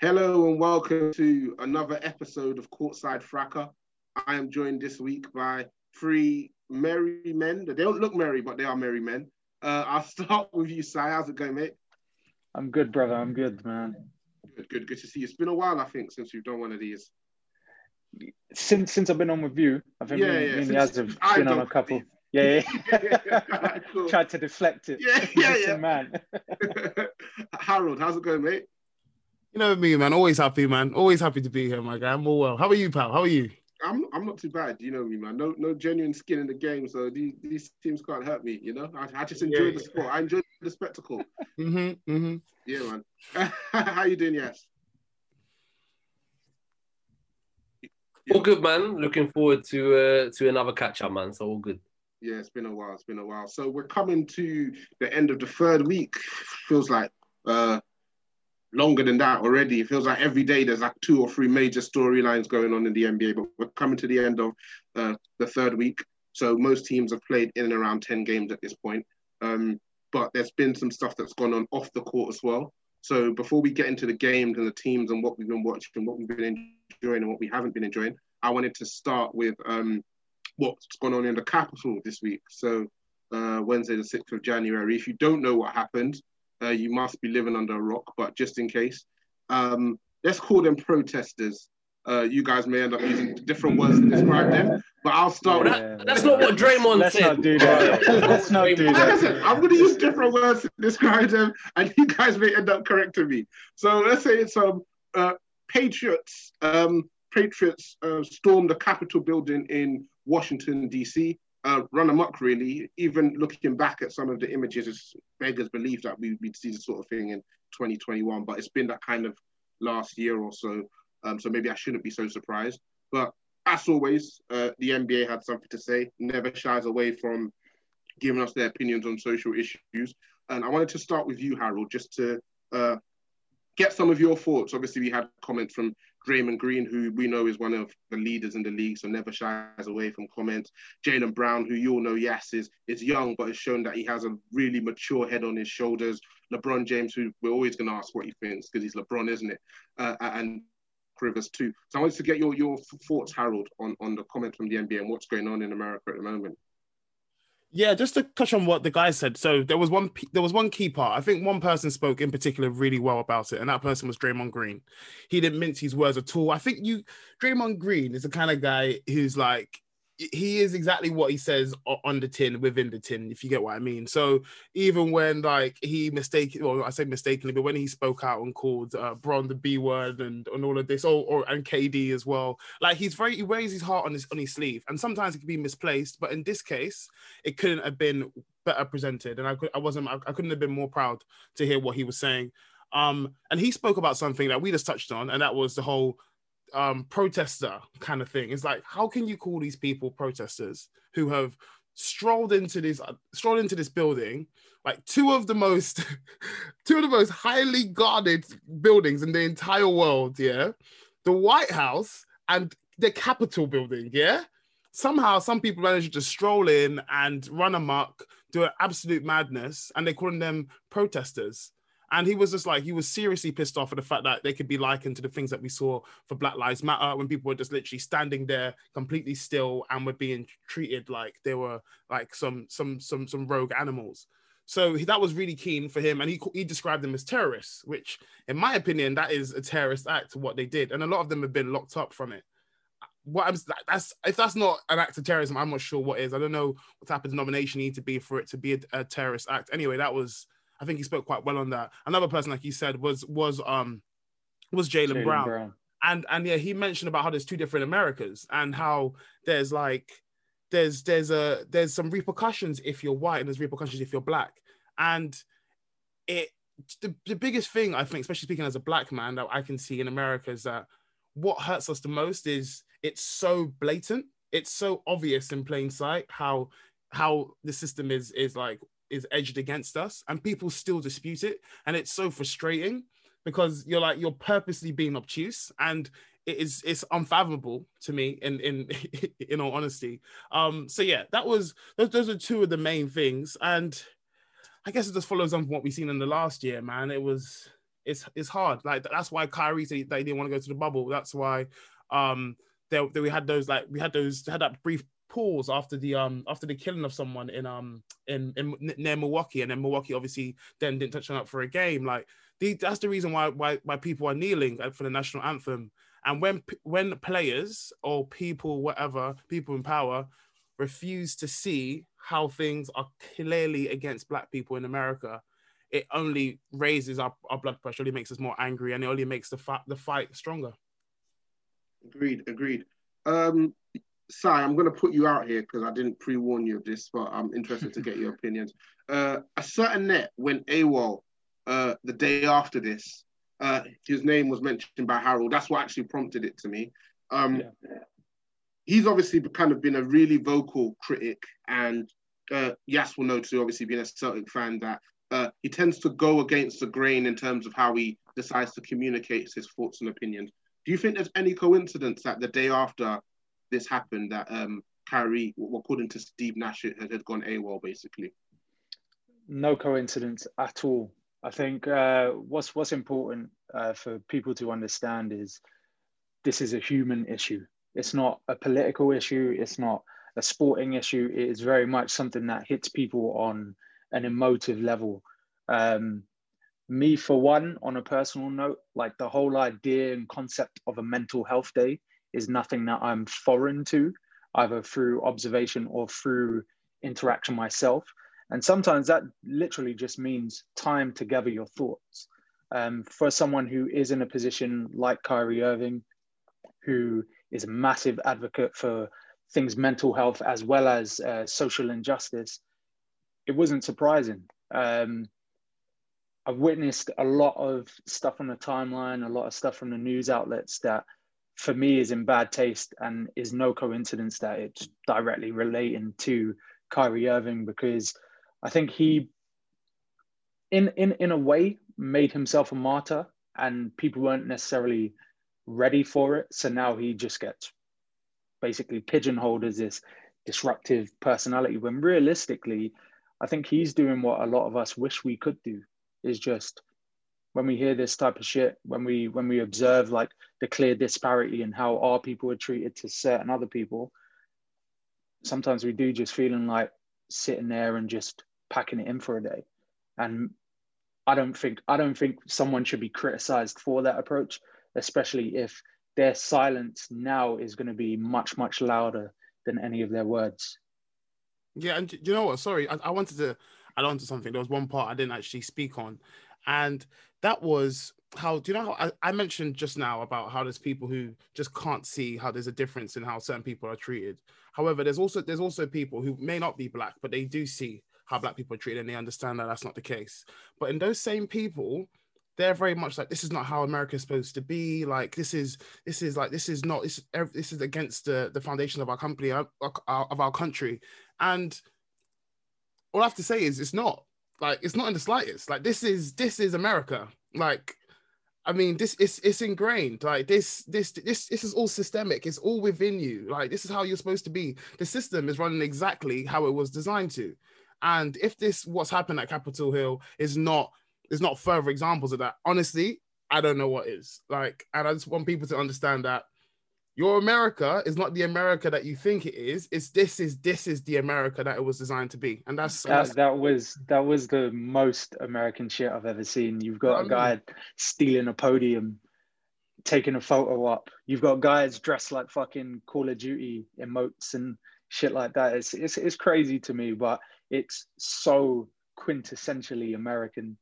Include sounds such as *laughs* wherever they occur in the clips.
Hello and welcome to another episode of Courtside Fracas. I am joined this week by three merry men. They don't look merry, but they are merry men. Uh, I'll *laughs* start with you, Sai. How's it going, mate? I'm good, brother. I'm good, man. Good, good, good to see you. It's been a while, I think, since we've done one of these. Since since I've been on with you, I think Yeah, me, yeah, me and since Yas have I've been on a couple. these. Yeah, yeah. *laughs* *laughs* Cool. Tried to deflect it. Yeah, yeah, yeah. man. Harold, how's it going, mate? You know me, man. Always happy, man. Always happy to be here, my guy. I'm all well. How are you, pal? How are you? I'm I'm not too bad. You know me, man. No no genuine skin in the game, so these, these teams can't hurt me. You know, I, I just enjoy Yeah, the yeah. sport. I enjoy the spectacle. *laughs* Mm-hmm. Mm-hmm. Yeah, man. *laughs* How you doing, yes? All good, man. Looking forward to uh, to another catch up, man. So all good. Yeah, it's been a while. It's been a while. So we're coming to the end of the third week. Feels like uh, longer than that already. It feels like every day there's like two or three major storylines going on in the NBA. But we're coming to the end of uh, the third week. So most teams have played in and around ten games at this point. Um, but there's been some stuff that's gone on off the court as well. So before we get into the games and the teams and what we've been watching, what we've been enjoying and what we haven't been enjoying, I wanted to start with um, what's gone on in the capital this week. So uh, Wednesday, the 6th of January. If you don't know what happened, uh, you must be living under a rock, but just in case, um, let's call them protesters. Uh, you guys may end up using different words to describe them, but I'll start Well, with. that, that's not what Draymond Let's said. not do that. *laughs* Let's not do Like I that. said, I'm going to use different words to describe them, and you guys may end up correcting me. So let's say it's um, uh, Patriots. Um, Patriots uh, stormed the Capitol building in Washington D.C. Uh, run amok, really. Even looking back at some of the images, it's beggars belief that we, we'd see this sort of thing in 2021, but it's been that kind of last year or so. Um, so maybe I shouldn't be so surprised. But as always, uh, the NBA had something to say. Never shies away from giving us their opinions on social issues. And I wanted to start with you, Harold, just to uh, get some of your thoughts. Obviously, we had comments from Draymond Green, who we know is one of the leaders in the league, so never shies away from comments. Jaylen Brown, who you all know, yes, is, is young, but has shown that he has a really mature head on his shoulders. LeBron James, who we're always going to ask what he thinks because he's LeBron, isn't it? Uh, and Rivers too. So I wanted to get your, your thoughts, Harold, on, on the comments from the NBA and what's going on in America at the moment. Yeah, just to touch on what the guy said. So there was one there was one key part. I think one person spoke in particular really well about it, and that person was Draymond Green. He didn't mince his words at all. I think you Draymond Green is the kind of guy who's like he is exactly what he says on the tin within the tin, if you get what I mean. So even when like he mistaken, well, I say mistakenly, but when he spoke out and called uh, Bron the B word and, and all of this, or, or and KD as well, like he's very he wears his heart on his on his sleeve, and sometimes it can be misplaced. But in this case, it couldn't have been better presented, and I could I wasn't I, I couldn't have been more proud to hear what he was saying. Um, and he spoke about something that we just touched on, and that was the whole um protester kind of thing. It's like, how can you call these people protesters who have strolled into this strolled into this building, like two of the most *laughs* two of the most highly guarded buildings in the entire world, yeah, the White House and the Capitol building, yeah. Somehow, some people manage to stroll in and run amok, do an absolute madness, and they're calling them protesters. And he was just like, he was seriously pissed off at the fact that they could be likened to the things that we saw for Black Lives Matter when people were just literally standing there completely still and were being treated like they were like some some some some rogue animals. So that was really keen for him, and he he described them as terrorists, which, in my opinion, that is a terrorist act. What they did, and a lot of them have been locked up from it. What I'm that's if that's not an act of terrorism, I'm not sure what is. I don't know what type of denomination you need to be for it to be a, a terrorist act. Anyway, that was I think he spoke quite well on that. Another person, like you said, was was um was Jaylen Brown. Brown. And and yeah, he mentioned about how there's two different Americas and how there's like there's there's a there's some repercussions if you're white and there's repercussions if you're black. And it the, the biggest thing I think, especially speaking as a black man, that I can see in America is that what hurts us the most is it's so blatant, it's so obvious in plain sight how how the system is is like is edged against us and people still dispute it. And it's so frustrating because you're like you're purposely being obtuse and it is it's unfathomable to me in in *laughs* in all honesty. Um so yeah that was those, those are two of the main things. And i guess it just follows on from what we've seen in the last year man. It was it's it's hard. Like that's why Kyrie said they didn't want to go to the bubble. That's why um there, there we had those like we had those had that brief pause after the um after the killing of someone in um in, in near Milwaukee, and then Milwaukee obviously then didn't touch on up for a game. Like the, that's the reason why why why people are kneeling for the national anthem. And when when players or people, whatever people in power, refuse to see how things are clearly against black people in America, it only raises our, our blood pressure, only makes us more angry, and it only makes the fight the fight stronger. Agreed, agreed. Um, Sai, I'm going to put you out here because I didn't pre-warn you of this, but I'm interested to get your *laughs* opinions. Uh, a certain net went AWOL uh, the day after this. Uh, his name was mentioned by Harold. That's what actually prompted it to me. Um, yeah. He's obviously kind of been a really vocal critic, and uh, Yas will know too, obviously being a Celtic fan, that uh, he tends to go against the grain in terms of how he decides to communicate his thoughts and opinions. Do you think there's any coincidence that the day after this happened that um, Kyrie, according to Steve Nash, had, had gone AWOL basically. No coincidence at all. I think uh, what's what's important uh, for people to understand is this is a human issue. It's not a political issue. It's not a sporting issue. It is very much something that hits people on an emotive level. Um, me, for one, on a personal note, like the whole idea and concept of a mental health day is nothing that I'm foreign to, either through observation or through interaction myself. And sometimes that literally just means time to gather your thoughts. Um, for someone who is in a position like Kyrie Irving, who is a massive advocate for things mental health as well as uh, social injustice, it wasn't surprising. Um, I've witnessed a lot of stuff on the timeline, a lot of stuff from the news outlets that for me is in bad taste and is no coincidence that it's directly relating to Kyrie Irving because I think he in in in a way made himself a martyr and people weren't necessarily ready for it. So now he just gets basically pigeonholed as this disruptive personality when realistically I think he's doing what a lot of us wish we could do is just when we hear this type of shit, when we when we observe like the clear disparity in how our people are treated to certain other people, sometimes we do just feeling like sitting there and just packing it in for a day. And I don't think I don't think someone should be criticized for that approach, especially if their silence now is going to be much much louder than any of their words. Yeah, and you know what? Sorry, I, I wanted to add on to something. There was one part I didn't actually speak on, and that was how do you know how I, I, mentioned just now about how there's people who just can't see how there's a difference in how certain people are treated however there's also there's also people who may not be black but they do see how black people are treated and they understand that that's not the case but in those same people they're very much like this is not how America is supposed to be. Like this is this is like this is not this this is against the the foundation of our company of our country, and all I have to say is it's not. Like it's not in the slightest. Like this is this is America. Like I mean, this is it's ingrained. Like this, this, this, this is all systemic. It's all within you. Like this is how you're supposed to be. The system is running exactly how it was designed to. And if this what's happened at Capitol Hill is not there's not further examples of that. Honestly, I don't know what is like, and I just want people to understand that your America is not the America that you think it is. It's this is this is the America that it was designed to be, and that's that, that's, that was that was the most American shit I've ever seen. You've got a guy stealing a podium, taking a photo up. You've got guys dressed like fucking Call of Duty emotes and shit like that. It's it's, it's crazy to me, but it's so quintessentially American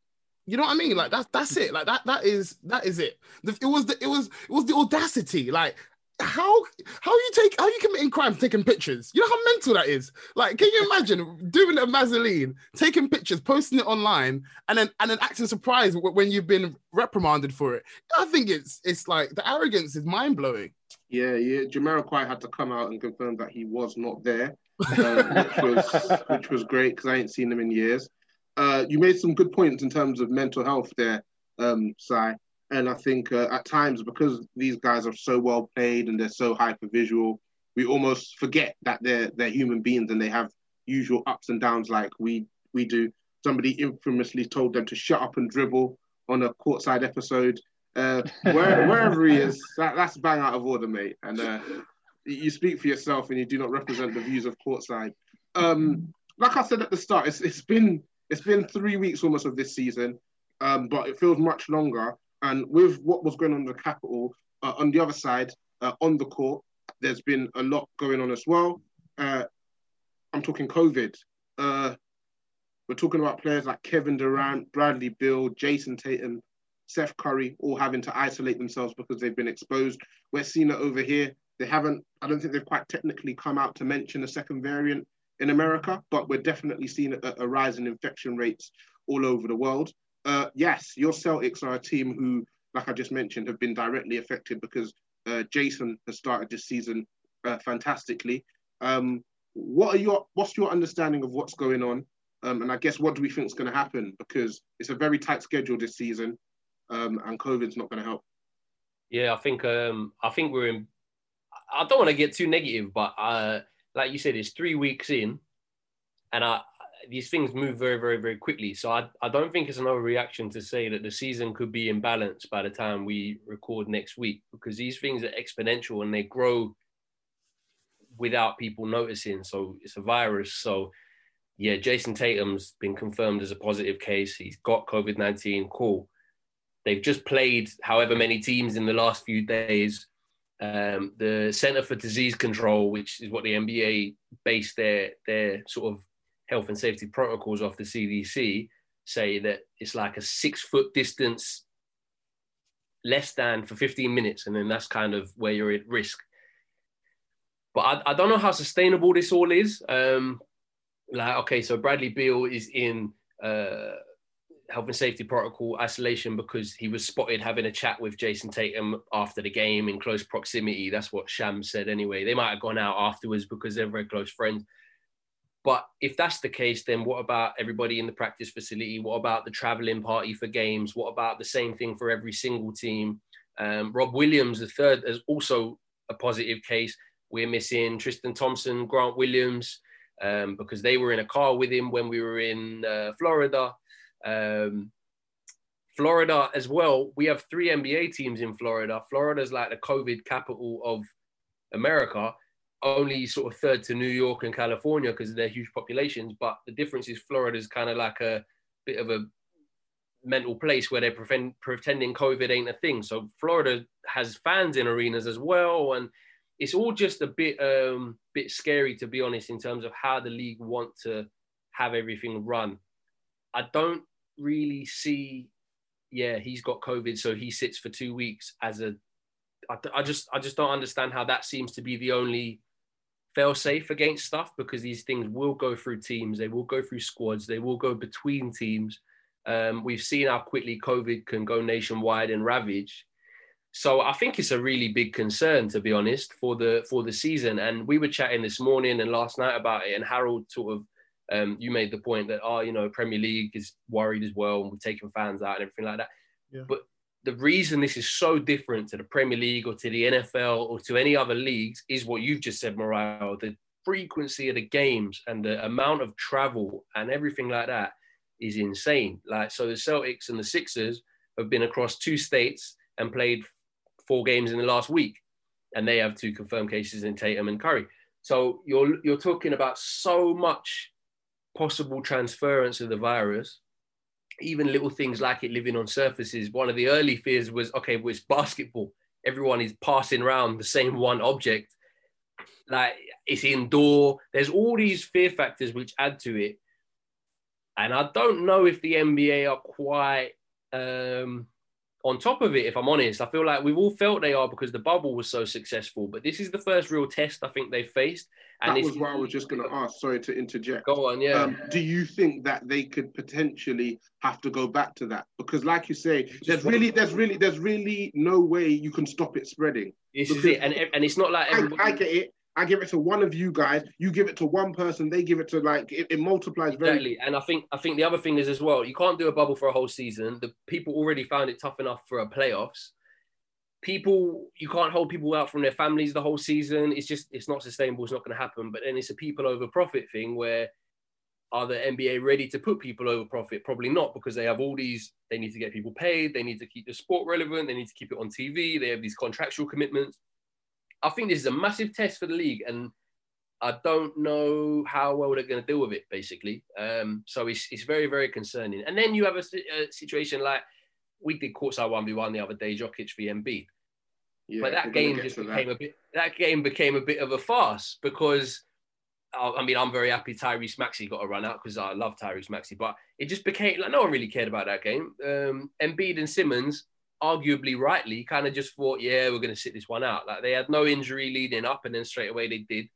you know what I mean? Like that's that's it. Like that that is that is it. It was the it was it was the audacity. Like how how you take how you committing crime taking pictures? You know how mental that is. Like, can you imagine doing a Vaseline, taking pictures, posting it online, and then and then acting surprised when you've been reprimanded for it? I think it's it's like the arrogance is mind blowing. Yeah, yeah. Jamiroquai had to come out and confirm that he was not there, uh, *laughs* which was which was great because I ain't seen him in years. Uh, you made some good points in terms of mental health there, um, Sai. And I think uh, at times, because these guys are so well played and they're so hyper visual, we almost forget that they're they're human beings and they have usual ups and downs like we we do. Somebody infamously told them to shut up and dribble on a courtside episode. Uh, where, *laughs* wherever he is, that, that's bang out of order, mate. And uh, you speak for yourself and you do not represent the views of courtside. Um, like I said at the start, it's, it's been it's been three weeks almost of this season, um, but it feels much longer. And with what was going on in the capital, uh, on the other side, uh, on the court, there's been a lot going on as well. Uh, I'm talking COVID. Uh, we're talking about players like Kevin Durant, Bradley Beal, Jayson Tatum, Seth Curry, all having to isolate themselves because they've been exposed. We're seeing it over here. They haven't, I don't think they've quite technically come out to mention a second variant in America, but we're definitely seeing a, a rise in infection rates all over the world uh, yes, your Celtics are a team who, like I just mentioned, have been directly affected because uh, Jayson has started this season uh, fantastically. Um, what are your what's your understanding of what's going on? Um, and I guess what do we think is going to happen because it's a very tight schedule this season, um, and COVID's not going to help. Yeah, I think um, I think we're in. I don't want to get too negative, but uh, like you said, it's three weeks in, and I these things move very, very, very quickly. So I, I don't think it's an overreaction to say that the season could be imbalanced by the time we record next week because these things are exponential and they grow without people noticing. So it's a virus. So yeah, Jayson Tatum's been confirmed as a positive case. He's got COVID 19. Cool. They've just played however many teams in the last few days. Um, the Center for Disease Control, which is what the NBA based their their sort of health and safety protocols of the CDC say that it's like a six foot distance less than for 15 minutes. And then that's kind of where you're at risk. But I, I don't know how sustainable this all is. Um, like, okay, so Bradley Beal is in uh, health and safety protocol isolation because he was spotted having a chat with Jayson Tatum after the game in close proximity. That's what Shams said anyway. They might have gone out afterwards because they're very close friends. But if that's the case, then what about everybody in the practice facility? What about the traveling party for games? What about the same thing for every single team? Um, Rob Williams, the third, is also a positive case. We're missing Tristan Thompson, Grant Williams, um, because they were in a car with him when we were in uh, Florida. Um, Florida as well. We have three NBA teams in Florida. Florida's like the COVID capital of America only sort of third to New York and California because of their huge populations. But the difference is Florida's kind of like a bit of a mental place where they're pretend, pretending COVID ain't a thing. So Florida has fans in arenas as well, and it's all just a bit um bit scary to be honest in terms of how the league want to have everything run. I don't really see, yeah, he's got COVID, so he sits for two weeks as a. I, I just I just don't understand how that seems to be the only fail safe against stuff because these things will go through teams, they will go through squads, they will go between teams. Um, we've seen how quickly COVID can go nationwide and ravage. So I think it's a really big concern, to be honest, for the for the season. And we were chatting this morning and last night about it, and Harold sort of um, you made the point that oh, you know, Premier League is worried as well, and we're taking fans out and everything like that. Yeah. But the reason this is so different to the Premier League or to the NFL or to any other leagues is what you've just said, Morayo. The frequency of the games and the amount of travel and everything like that is insane. Like so, the Celtics and the Sixers have been across two states and played four games in the last week, and they have two confirmed cases in Tatum and Curry. So you're you're talking about so much possible transference of the virus. Even little things like it living on surfaces. One of the early fears was okay, well, it's basketball. Everyone is passing around the same one object. Like it's indoor. There's all these fear factors which add to it. And I don't know if the NBA are quite um, on top of it, if I'm honest. I feel like we've all felt they are because the bubble was so successful. But this is the first real test I think they faced. And that was what I was just going to ask. Sorry to interject. Go on, yeah. Um, do you think that they could potentially have to go back to that? Because, like you say, there's really, there's really, there's really no way you can stop it spreading. This is it, and and it's not like. I, I get it. I give it to one of you guys, you give it to one person, they give it to like it, it multiplies very And I think I think the other thing is as well, you can't do a bubble for a whole season. The people already found it tough enough for a playoffs. People, you can't hold people out from their families the whole season. It's just it's not sustainable. It's not going to happen. But then it's a people over profit thing where are the NBA ready to put people over profit? Probably not because they have all these, they need to get people paid, they need to keep the sport relevant, they need to keep it on TV, they have these contractual commitments. I think this is a massive test for the league, and I don't know how well they're going to deal with it. Basically, um, so it's it's very very concerning. And then you have a, a situation like we did courtside one v one the other day, Jokic v Embiid. Yeah, but that game just became that. a bit. That game became a bit of a farce because. I mean, I'm very happy Tyrese Maxey got a run out because I love Tyrese Maxey, but it just became like no one really cared about that game. Um, Embiid and Simmons arguably rightly, kind of just thought, yeah, we're going to sit this one out. Like they had no injury leading up, and then straight away they did.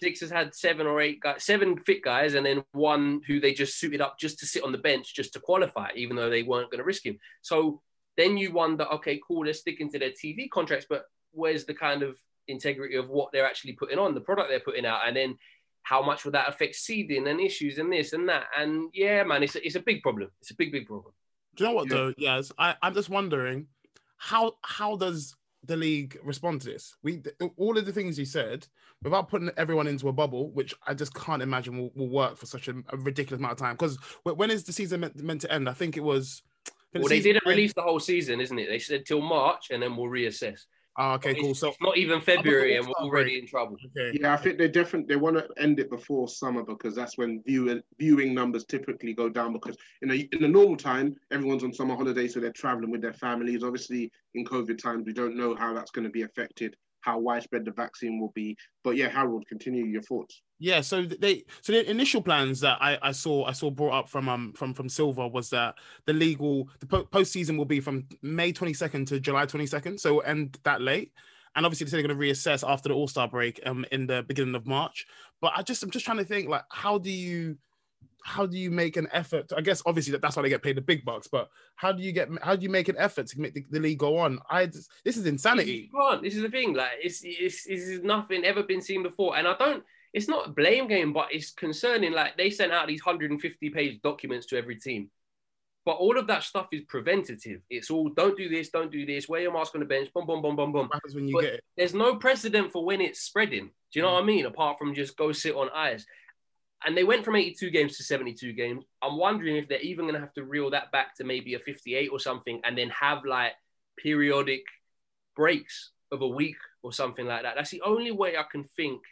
Sixers had seven or eight guys, seven fit guys, and then one who they just suited up just to sit on the bench, just to qualify, even though they weren't going to risk him. So then you wonder, okay, cool, they're sticking to their TV contracts, but where's the kind of integrity of what they're actually putting on, the product they're putting out, and then how much will that affect seeding and issues and this and that? And yeah, man, it's a, it's a big problem. It's a big, big problem. Do you know what yeah. though? Yes, I, I'm just wondering how how does the league respond to this? We all of the things you said without putting everyone into a bubble, which I just can't imagine will, will work for such a, a, ridiculous amount of time. Because when is the season meant, meant to end? I think it was. Well, they didn't release the whole season, isn't it? They said till March, and then we'll reassess. Oh, okay, cool. So it's not even February, and we're already in trouble. Okay. Yeah, I think they definitely they want to end it before summer because that's when viewing viewing numbers typically go down. Because in a in a normal time, everyone's on summer holiday, so they're traveling with their families. Obviously, in COVID times, we don't know how that's going to be affected how widespread the vaccine will be. But yeah, Harold, continue your thoughts. Yeah, so they so the initial plans that I, I saw I saw brought up from um from from Silver was that the legal the po- postseason will be from May 22nd to July 22nd, so end that late. And obviously they're going to reassess after the All Star break um in the beginning of March. But I just I'm just trying to think like how do you how do you make an effort? I guess obviously that, that's why they get paid the big bucks, but how do you get how do you make an effort to make the, the league go on? I just, this is insanity. This is the thing. Like it's, it's it's nothing ever been seen before, and I don't. It's not a blame game, but it's concerning. Like they sent out these 150 page documents to every team, but all of that stuff is preventative. It's all don't do this, don't do this. Wear your mask on the bench. Boom, boom, boom, boom, boom. Happens when you but get it? There's no precedent for when it's spreading. Do you know mm. what I mean? Apart from just go sit on ice and they went from 82 games to 72 games. I'm wondering if they're even going to have to reel that back to maybe a 58 or something, and then have like periodic breaks of a week or something like that. That's the only way I can think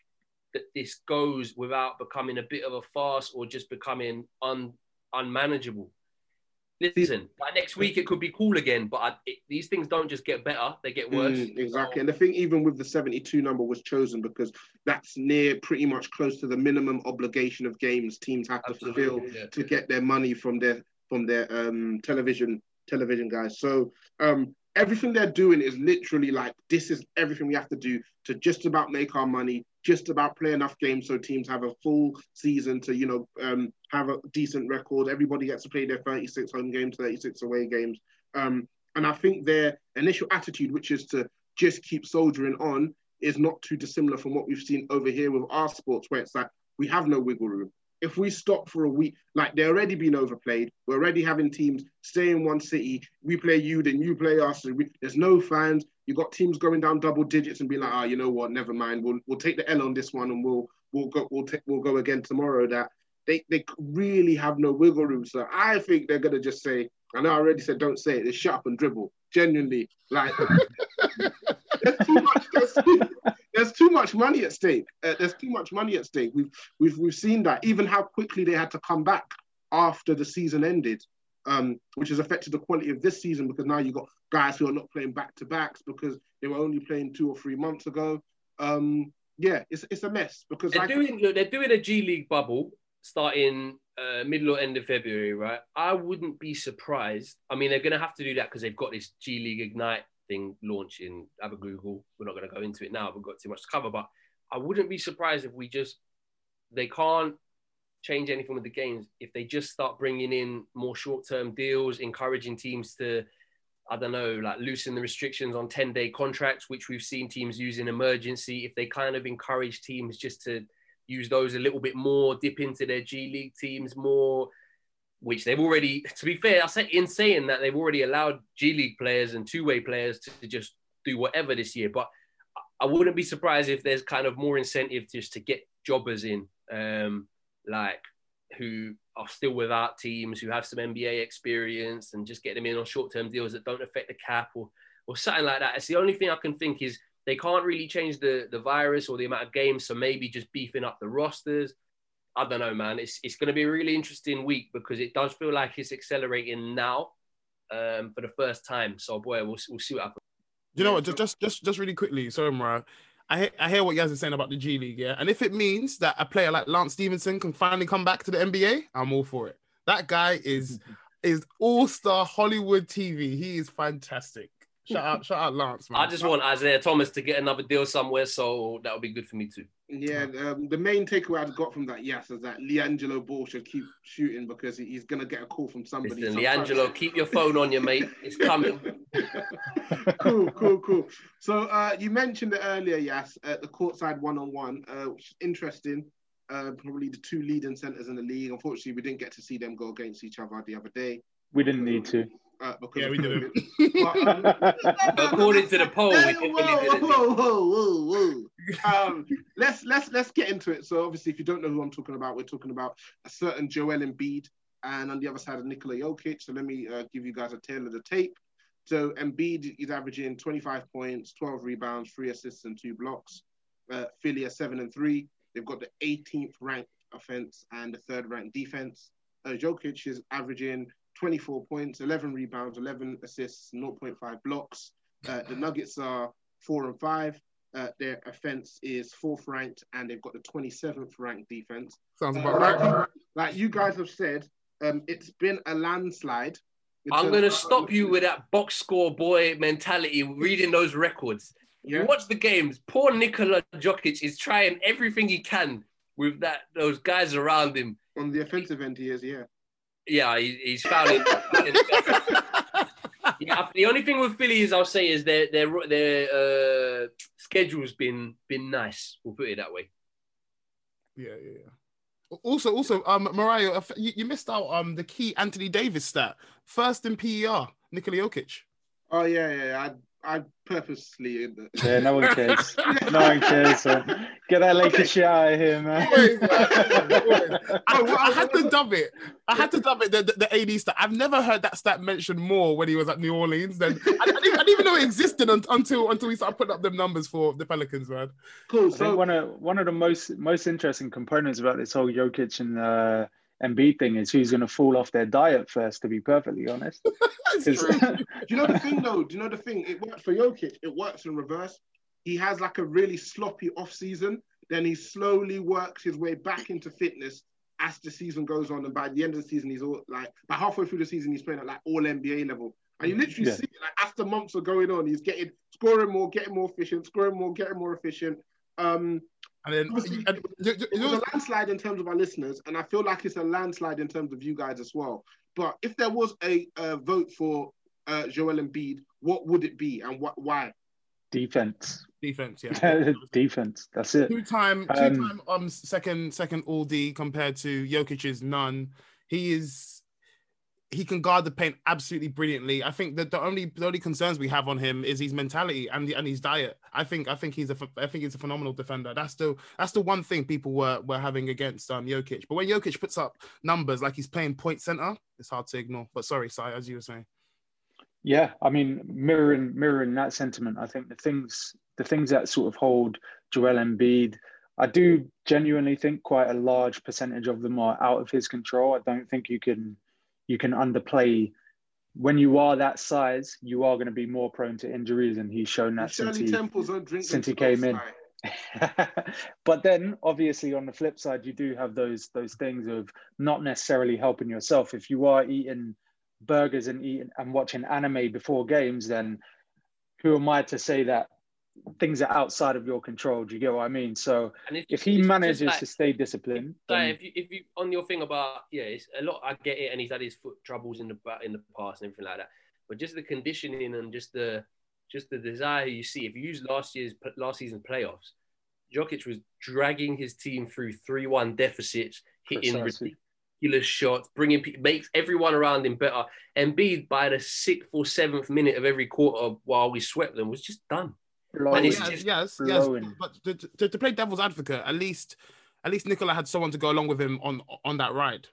that this goes without becoming a bit of a farce or just becoming un, unmanageable listen, like next week it could be cool again, but I, it, these things don't just get better; they get worse. Mm, exactly, and the thing, even with the seventy-two number, was chosen because that's near pretty much close to the minimum obligation of games teams have Absolutely, to fulfill yeah. to get their money from their from their um, television television guys. So um, everything they're doing is literally like this is everything we have to do to just about make our money, just about play enough games so teams have a full season to you know um, have a decent record. Everybody gets to play their 36 home games, 36 away games, um, and I think their initial attitude, which is to just keep soldiering on, is not too dissimilar from what we've seen over here with our sports, where it's like we have no wiggle room if we stop for a week, like they're already been overplayed, we're already having teams stay in one city. We play you, then you play us. We, there's no fans. You got teams going down double digits and be like, ah, oh, you know what? Never mind. We'll we'll take the L on this one and we'll we'll go we'll take we'll go again tomorrow. That they they really have no wiggle room. So I think they're gonna just say, I know I already said don't say it. They shut up and dribble. Genuinely, like *laughs* there's too much. There's too, there's too much money at stake. Uh, there's too much money at stake. We've we've we've seen that. Even how quickly they had to come back after the season ended, um, which has affected the quality of this season because now you've got guys who are not playing back to backs because they were only playing two or three months ago. Um, yeah, it's it's a mess because They're like, doing look, they're doing a G League bubble starting uh, middle or end of February, right? I wouldn't be surprised. I mean, they're going to have to do that because they've got this G League Ignite thing launching. Have a Google. We're not going to go into it now. We've got too much to cover, but I wouldn't be surprised if we just they can't change anything with the games if they just start bringing in more short-term deals, encouraging teams to I don't know, like loosen the restrictions on 10 day contracts, which we've seen teams use in emergency. If they kind of encourage teams just to use those a little bit more, dip into their G League teams more, which they've already, to be fair, I say in saying that they've already allowed G League players and two way players to just do whatever this year. But I wouldn't be surprised if there's kind of more incentive just to get jobbers in, um, like who are still without teams, who have some NBA experience, and just get them in on short term deals that don't affect the cap or or something like that. It's the only thing I can think is they can't really change the the virus or the amount of games, so maybe just beefing up the rosters. I don't know, man. It's it's going to be a really interesting week because it does feel like it's accelerating now um, for the first time. So boy, we'll we'll see what happens. You know what? Just just just just really quickly. Sorry, Mara. I hear, I hear what you guys are saying about the G League, yeah. And if it means that a player like Lance Stephenson can finally come back to the NBA, I'm all for it. That guy is *laughs* is all star Hollywood TV. He is fantastic. Shout out, shout out, Lance. Man. I just want Isaiah Thomas to get another deal somewhere, so that would be good for me too. Yeah, um, the main takeaway I've got from that, yes, is that LiAngelo Ball should keep shooting because he's gonna get a call from somebody. Listen, sometime. LiAngelo, keep your phone on you, mate. It's coming. *laughs* cool, cool, cool. So uh, you mentioned it earlier, Yas, uh, the courtside one-on-one, uh, which is interesting. Uh, probably the two leading centers in the league. Unfortunately, we didn't get to see them go against each other the other day. We didn't need to. Uh, because Yeah, we didn't. COVID. *laughs* But, um, According to the poll, we whoa, really did it. whoa, whoa, whoa, whoa. Um, let's let's let's get into it. So obviously, if you don't know who I'm talking about, we're talking about a certain Joel Embiid, and on the other side of Nikola Jokic. So let me uh, give you guys a tail of the tape. So Embiid is averaging 25 points, 12 rebounds, three assists, and two blocks. Uh, Philly are seven and three. They've got the 18th ranked offense and the third ranked defense. Uh, Jokic is averaging 24 points, 11 rebounds, 11 assists, 0.5 blocks. Uh, the *laughs* Nuggets are four and five. Uh, their offense is fourth ranked, and they've got the 27th ranked defense. Sounds Uh, about like, right. you, like you guys have said, um, it's been a landslide. I'm going to stop you with that box score boy mentality, reading those records. Yeah. You watch the games. Poor Nikola Jokic is trying everything he can with that those guys around him. on the offensive end. He is, yeah. Yeah, he, he's fouling. *laughs* yeah, the only thing with Philly is I'll say is their their their uh, schedule's been been nice. We'll put it that way. Yeah, yeah, yeah. Also, also, um, Mariah, you, you missed out um the key Anthony Davis stat. First in PER, Nikola Jokic. Oh yeah, yeah. yeah. I I purposely. Yeah, no one cares. *laughs* No one cares. So get that Lakers shit out of here, man. Always, man. Always. *laughs* I, I had to dub it. I had to dub it. The, the, the AD stat. I've never heard that stat mentioned more when he was at New Orleans. Then I, I, didn't, I didn't even know it existed until until we started putting up them numbers for the Pelicans, man. Cool. I think So one of one of the most most interesting components about this whole Jokic and uh, Embiid thing is who's going to fall off their diet first. To be perfectly honest, *laughs* That's true. *laughs* do you know the thing though? Do you know the thing? It works for Jokic. It works in reverse. He has like a really sloppy off season. Then he slowly works his way back into fitness as the season goes on. And by the end of the season, he's all like, by halfway through the season, he's playing at like all NBA level. And you literally Yeah. see it, like as the months are going on, he's getting scoring more, getting more efficient, scoring more, getting more efficient. Um, And then Obviously, and, you- you- it was a landslide in terms of our listeners, and I feel like it's a landslide in terms of you guys as well. But if there was a, uh vote for uh, Joel Embiid, what would it be and what? Why? defense, defense, yeah. *laughs* defense. That's it. two time, two Um, time um second second all D compared to Jokic's none. He is he can guard the paint absolutely brilliantly. I think that the only the only concerns we have on him is his mentality and and his diet. I think I think he's a I think he's a phenomenal defender. That's the that's the one thing people were were having against um Jokic. But when Jokic puts up numbers like he's playing point center, it's hard to ignore. But sorry, Sai, as you were saying. Yeah, I mean, mirroring mirroring that sentiment, I think the things the things that sort of hold Joel Embiid, I do genuinely think quite a large percentage of them are out of his control. I don't think you can you can underplay when you are that size, you are going to be more prone to injuries, and he's shown that since he, since he came in. *laughs* but then, obviously, on the flip side, you do have those those things of not necessarily helping yourself. If you are eating burgers and eating and watching anime before games, then who am I to say that things are outside of your control. Do you get what I mean? So if he manages like, to stay disciplined, then... if you if you on your thing about yeah, it's a lot. I get it, and he's had his foot troubles in the in the past and everything like that. But just the conditioning and just the just the desire you see. If you use last year's last season playoffs, Jokic was dragging his team through three one deficits, hitting Precisely. ridiculous shots, bringing makes everyone around him better. And Embiid by the sixth or seventh minute of every quarter while we swept them was just done. Blowing. Yes, yes, yes. But to, to, to, play devil's advocate, at least, at least Nikola had someone to go along with him on on that ride.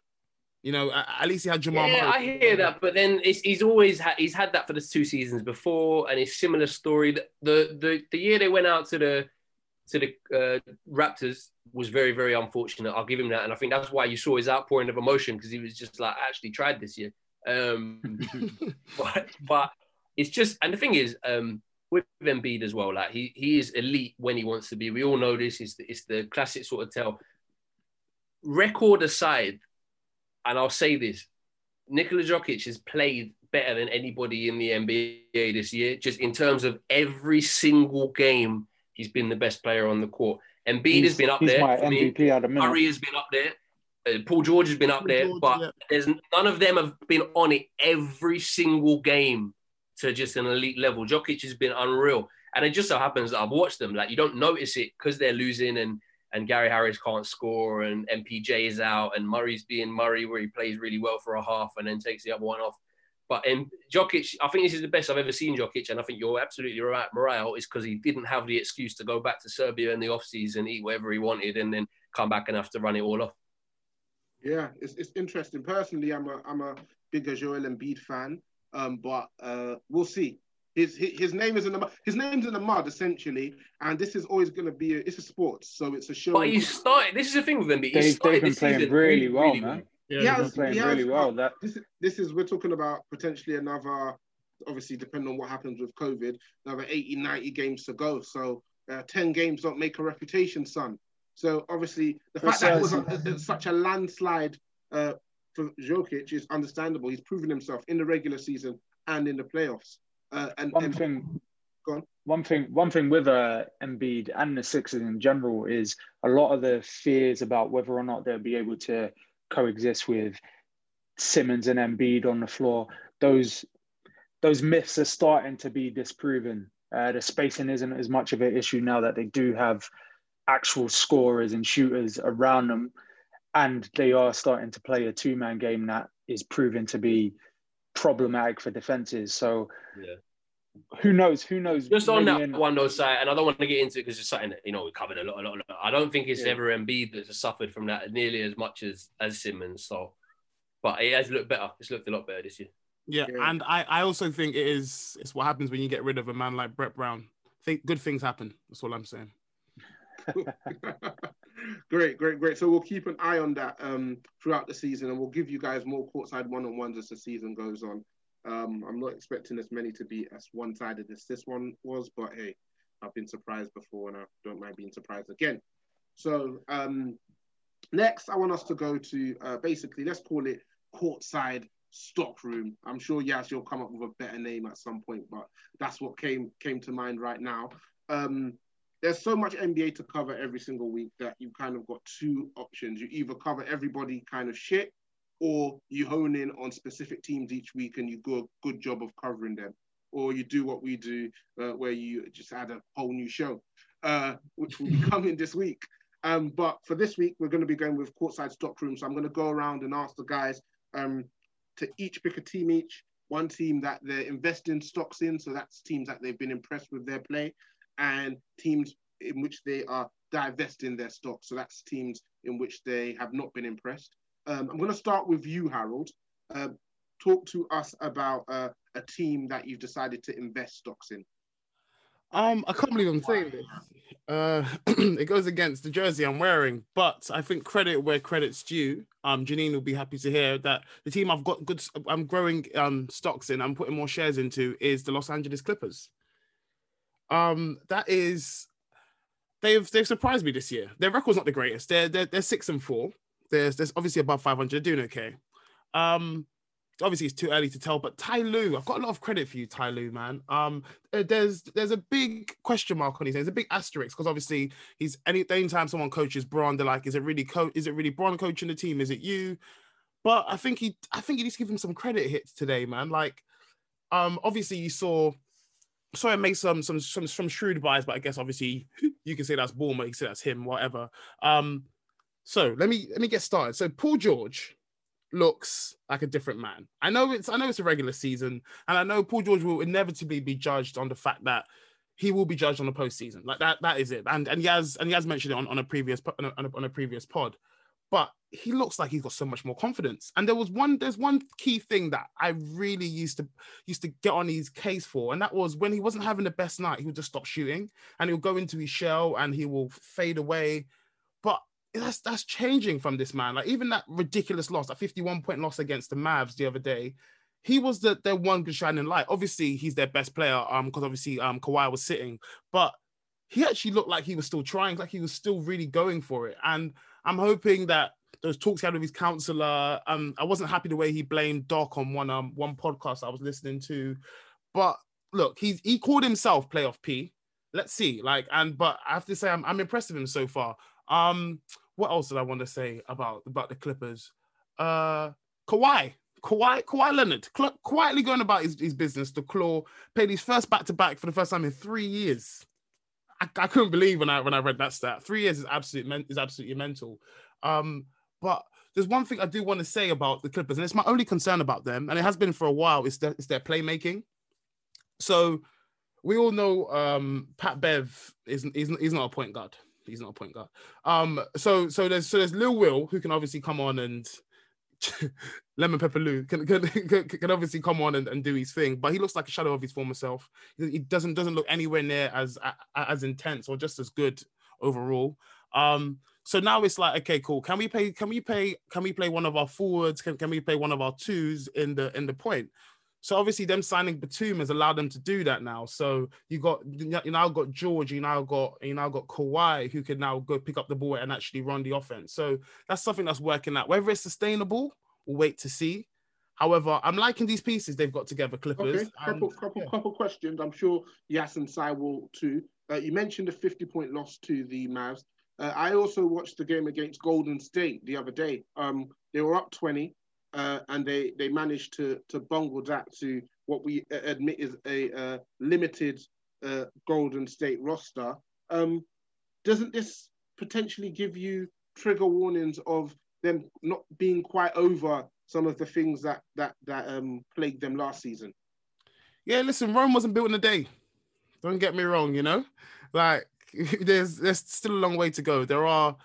You know, at least he had Jamal. Yeah, Murray. I hear that, but then he's always had he's had that for the two seasons before, and it's similar story. The, the the the year they went out to the to the uh, Raptors was very very unfortunate. I'll give him that, and I think that's why you saw his outpouring of emotion because he was just like I actually tried this year. Um, *laughs* *laughs* but but it's just, and the thing is, um, with Embiid as well. Like he he is elite when he wants to be. We all know this. It's the, it's the classic sort of tell. Record aside, and I'll say this: Nikola Jokic has played better than anybody in the NBA this year. Just in terms of every single game, he's been the best player on the court. Embiid he's, has been up there. My MVP at a minute. Murray has been up there. Uh, Paul George has been up Paul there, George, but yeah. there's none of them have been on it every single game to just an elite level. Jokic has been unreal. And it just so happens that I've watched them. Like you don't notice it because they're losing and and Gary Harris can't score and MPJ is out and Murray's being Murray where he plays really well for a half and then takes the other one off. But in Jokic, I think this is the best I've ever seen Jokic, and I think you're absolutely right, Morayo, is because he didn't have the excuse to go back to Serbia in the offseason, eat whatever he wanted, and then come back and have to run it all off. Yeah, it's, it's interesting. Personally, I'm a I'm a bigger Joel Embiid fan. Um, but uh, we'll see. His, his name is in the his name's in the mud essentially, and this is always going to be a, it's a sport, so it's a show. But he started. This is the thing with him. He's they've, they've been playing really, really, well, really man. Yeah, he has, playing has, really well. That this is, this is we're talking about potentially another. Obviously, depending on what happens with COVID, another 80, 90 games to go. So uh, 10 games don't make a reputation, son. So obviously, the fact that it was a, such a landslide uh, for Jokic is understandable. He's proven himself in the regular season and in the playoffs. Uh, and one and, thing, go on. One thing, one thing with uh, Embiid and the Sixers in general is a lot of the fears about whether or not they'll be able to coexist with Simmons and Embiid on the floor. Those those myths are starting to be disproven. Uh, the spacing isn't as much of an issue now that they do have actual scorers and shooters around them and they are starting to play a two man game that is proving to be problematic for defenses. So, yeah. who knows? Who knows? Just on that in... one, though, side, and I don't want to get into it because it's something that you know we covered a lot, a lot. A lot. I don't think it's yeah. ever Embiid that's suffered from that nearly as much as as Simmons. So, but it has looked better. It's looked a lot better this year. Yeah, yeah. and I, I also think it is it's what happens when you get rid of a man like Brett Brown. think good things happen. That's all I'm saying. *laughs* great, great, great. So we'll keep an eye on that um, throughout the season, and we'll give you guys more courtside one-on-ones as the season goes on. Um, I'm not expecting as many to be as one-sided as this one was, but hey, I've been surprised before, and I don't mind being surprised again. So um, next, I want us to go to uh, basically let's call it courtside stock room. I'm sure Yas, you'll come up with a better name at some point, but that's what came came to mind right now. Um, there's so much NBA to cover every single week that you kind of got two options. You either cover everybody kind of shit, or you hone in on specific teams each week and you do a good job of covering them, or you do what we do, uh, where you just add a whole new show, uh, which will be *laughs* coming this week. Um, but for this week, we're going to be going with courtside stock room. So I'm going to go around and ask the guys um, to each pick a team each. One team that they're investing stocks in, so that's teams that they've been impressed with their play, and teams in which they are divesting their stock. So that's teams in which they have not been impressed. Um, I'm going to start with you, Harold. Uh, talk to us about uh, a team that you've decided to invest stocks in. Um, I can't believe I'm saying this. Uh, *clears throat* it goes against the jersey I'm wearing, but I think credit where credit's due. Um, Janine will be happy to hear that the team I've got good, I'm growing um stocks in, I'm putting more shares into is the Los Angeles Clippers. Um, that is, they've they've surprised me this year. Their record's not the greatest. They're they're, they're six and four. There's there's obviously above 500. They're doing okay. Um, obviously it's too early to tell, but Ty Lue, I've got a lot of credit for you, Ty Lue, man. Um, uh, there's there's a big question mark on his name. There's a big asterisk because obviously he's any anytime someone coaches Bron, they're like, is it really coach? Is it really Bron coaching the team? Is it you? But I think he, I think he needs to give him some credit hits today, man. Like, um, obviously you saw. Sorry, I made some some some some shrewd buys, but I guess obviously *laughs* you can say that's Ballmer, you can say that's him, whatever. Um, so let me let me get started. So Paul George, looks like a different man. I know it's I know it's a regular season, and I know Paul George will inevitably be judged on the fact that he will be judged on the postseason. Like that, that is it. And and he has and he has mentioned it on, on a previous on a, on a previous pod. But he looks like he's got so much more confidence. And there was one, there's one key thing that I really used to used to get on his case for, and that was when he wasn't having the best night, he would just stop shooting and he'll go into his shell and he will fade away. But that's that's changing from this man. Like even that ridiculous loss, that 51 point loss against the Mavs the other day, he was the their one good shining light. Obviously, he's their best player, um, because obviously um Kawhi was sitting, but he actually looked like he was still trying, like he was still really going for it. And I'm hoping that those talks he had with his counselor. Um, I wasn't happy the way he blamed Doc on one um one podcast I was listening to, but look, he's he called himself playoff P. Let's see, like, and but I have to say I'm I'm impressed with him so far. Um, what else did I want to say about about the Clippers? Uh, Kawhi, Kawhi, Kawhi Leonard, quietly going about his, his business. The claw played his first back to back for the first time in three years. I, I, couldn't believe when I when I read that stat. Three years is absolute is absolutely mental. Um, but there's one thing I do want to say about the Clippers, and it's my only concern about them, and it has been for a while. Is their, their playmaking. So we all know um, Pat Bev is is, is not a point guard he's not a point guard. Um, so so there's so there's Lil Will who can obviously come on and *laughs* Lemon Pepper Lou can, *laughs* can, can, obviously come on and, and do his thing, but he looks like a shadow of his former self. He doesn't doesn't look anywhere near as as intense or just as good overall. Um, so now it's like, okay, cool. Can we play? Can we play? Can we play one of our forwards? Can, can we play one of our twos in the in the point? So obviously, them signing Batum has allowed them to do that now. So you got you now got George, you now got you now got Kawhi, who can now go pick up the ball and actually run the offense. So that's something that's working out. Whether it's sustainable, we'll wait to see. However, I'm liking these pieces they've got together, Clippers. Okay, couple, and, couple, yeah. couple questions. I'm sure Yas and Sai will too. Uh, you mentioned a 50 point loss to the Mavs. Uh, I also watched the game against Golden State the other day. Um, they were up 20 uh, and they they managed to to bungle that to what we admit is a uh, limited uh, Golden State roster. Um, doesn't this potentially give you trigger warnings of them not being quite over some of the things that that that um, plagued them last season? Yeah, listen, Rome wasn't built in a day. Don't get me wrong, you know, like *laughs* there's there's still a long way to go. There are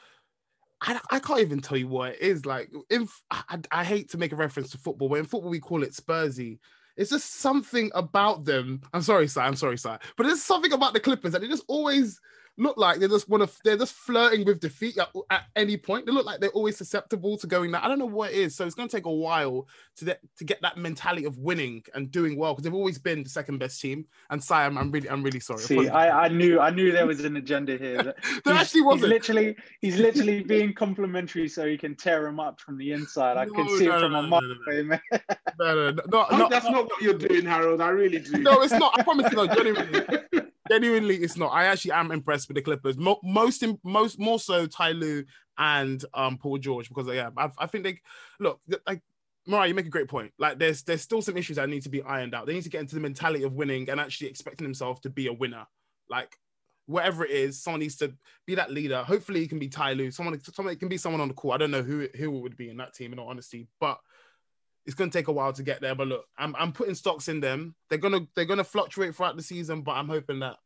I, I can't even tell you what it is. Like, in, I, I hate to make a reference to football, but in football we call it Spursy. It's just something about them. I'm sorry, Sai. I'm sorry, Sai. But there's something about the Clippers that they just always look like they just want to they're just flirting with defeat at, at, any point. They look like they're always susceptible to going that i don't know what it is. So it's going to take a while to get to get that mentality of winning and doing well because they've always been the second best team. And Sai i'm, I'm really i'm really sorry. See I, I knew i knew there was an agenda here *laughs* there actually wasn't. he's literally he's literally being complimentary so he can tear him up from the inside. I no, can see no, it from no, a mile away man. No no no, no, *laughs* no that's not what you're doing harold. I really do. No it's not. I promise you no genuinely *laughs* genuinely, it's not. I actually am impressed with the Clippers. Mo- most, most, more so Ty Lue and um, Paul George because yeah, I, I think they look like. Morayo, you make a great point. Like, there's there's still some issues that need to be ironed out. They need to get into the mentality of winning and actually expecting themselves to be a winner. Like, whatever it is, someone needs to be that leader. Hopefully, it can be Ty Lue. Someone, someone it can be someone on the court. I don't know who who it would be in that team, in all honesty. But it's going to take a while to get there. But look, I'm I'm putting stocks in them. They're gonna they're gonna fluctuate throughout the season, but I'm hoping that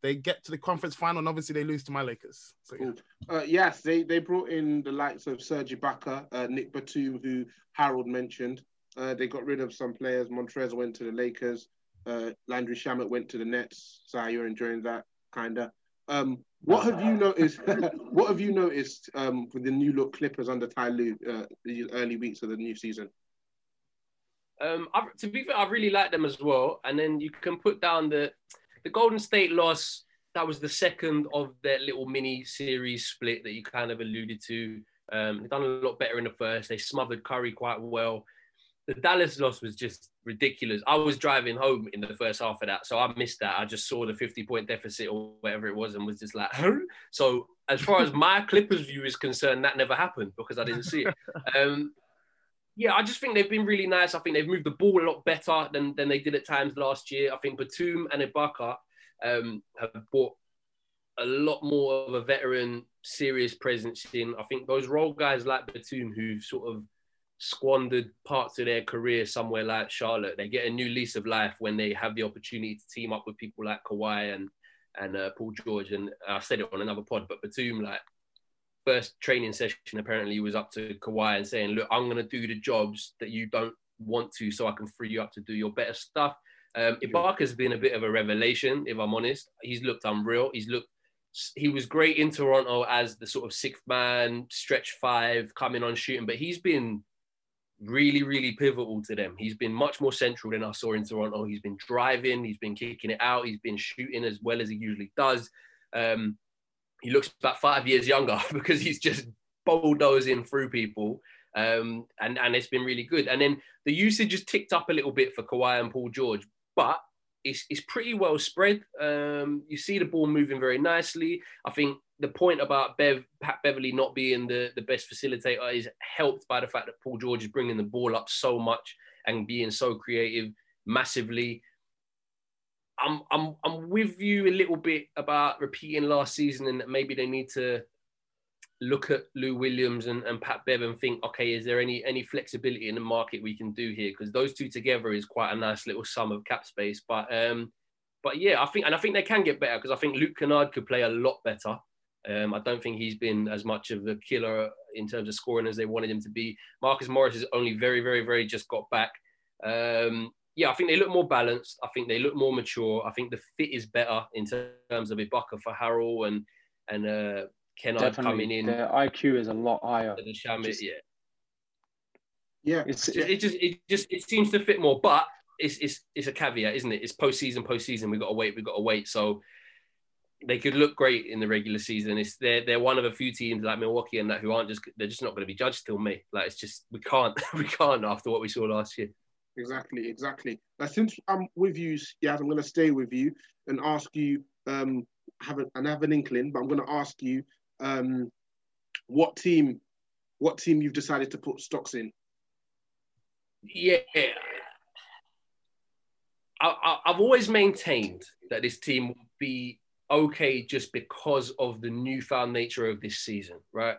they get to the conference final and obviously they lose to my Lakers. So, yeah. Uh, yes, they, they brought in the likes of Serge Ibaka, uh, Nick Batum, who Harold mentioned. Uh, they got rid of some players. Montrez went to the Lakers. Uh, Landry Shamet went to the Nets. So you're enjoying that, kind of. Um, what have you noticed? *laughs* what have you noticed um, with the new look Clippers under Ty Lue uh, the early weeks of the new season? Um, I, to be fair, I really like them as well. And then you can put down the the Golden State loss. That was the second of their little mini series split that you kind of alluded to. Um, they've done a lot better in the first. They smothered Curry quite well. The Dallas loss was just ridiculous. I was driving home in the first half of that, so I missed that. I just saw the 50 point deficit or whatever it was and was just like, huh? So, as far as my Clippers view is concerned, that never happened because I didn't see it. *laughs* Um, yeah, I just think they've been really nice. I think they've moved the ball a lot better than, than they did at times last year. I think Batum and Ibaka um, have brought a lot more of a veteran, serious presence in. I think those role guys like Batum, who've sort of squandered parts of their career somewhere like Charlotte, they get a new lease of life when they have the opportunity to team up with people like Kawhi and and uh, Paul George. And I said it on another pod, but Batum, like first training session apparently was up to Kawhi and saying, "Look, I'm going to do the jobs that you don't want to, so I can free you up to do your better stuff." Um, Ibaka's been a bit of a revelation, if I'm honest. He's looked unreal. He's looked. He was great in Toronto as the sort of sixth man, stretch five, coming on shooting, but he's been really, really pivotal to them. He's been much more central than I saw in Toronto. He's been driving, he's been kicking it out, he's been shooting as well as he usually does. Um, he looks about five years younger *laughs* because he's just bulldozing through people. Um, and, and it's been really good. And then the usage has ticked up a little bit for Kawhi and Paul George, but it's, it's pretty well spread. Um, you see the ball moving very nicely. I think the point about Bev, Pat Beverley not being the, the best facilitator is helped by the fact that Paul George is bringing the ball up so much and being so creative massively. I'm I'm I'm with you a little bit about repeating last season and that maybe they need to look at Lou Williams and, and Pat Bev and think, okay, is there any any flexibility in the market we can do here? Because those two together is quite a nice little sum of cap space. But um, but yeah, I think and I think they can get better because I think Luke Kennard could play a lot better. Um, I don't think he's been as much of a killer in terms of scoring as they wanted him to be. Marcus Morris has only very, very, very just got back. Um, yeah, I think they look more balanced. I think they look more mature. I think the fit is better in terms of Ibaka for Harrell and and uh, Kennard Definitely. coming in. The IQ is a lot higher. The Shamet, just, yeah, yeah. It's, it just it just it seems to fit more, but it's it's it's a caveat, isn't it? It's postseason, postseason. We got to wait. We got to wait. So they could look great in the regular season. It's they're they're one of a few teams like Milwaukee and that who aren't just they're just not going to be judged till May. Like it's just we can't *laughs* we can't after what we saw last year. Exactly, exactly. Since I'm with you, yeah, I'm going to stay with you and ask you. Um, have a, and have an inkling, but I'm going to ask you, um, what team, what team you've decided to put stocks in? Yeah, I, have always maintained that this team will be okay just because of the newfound nature of this season, right?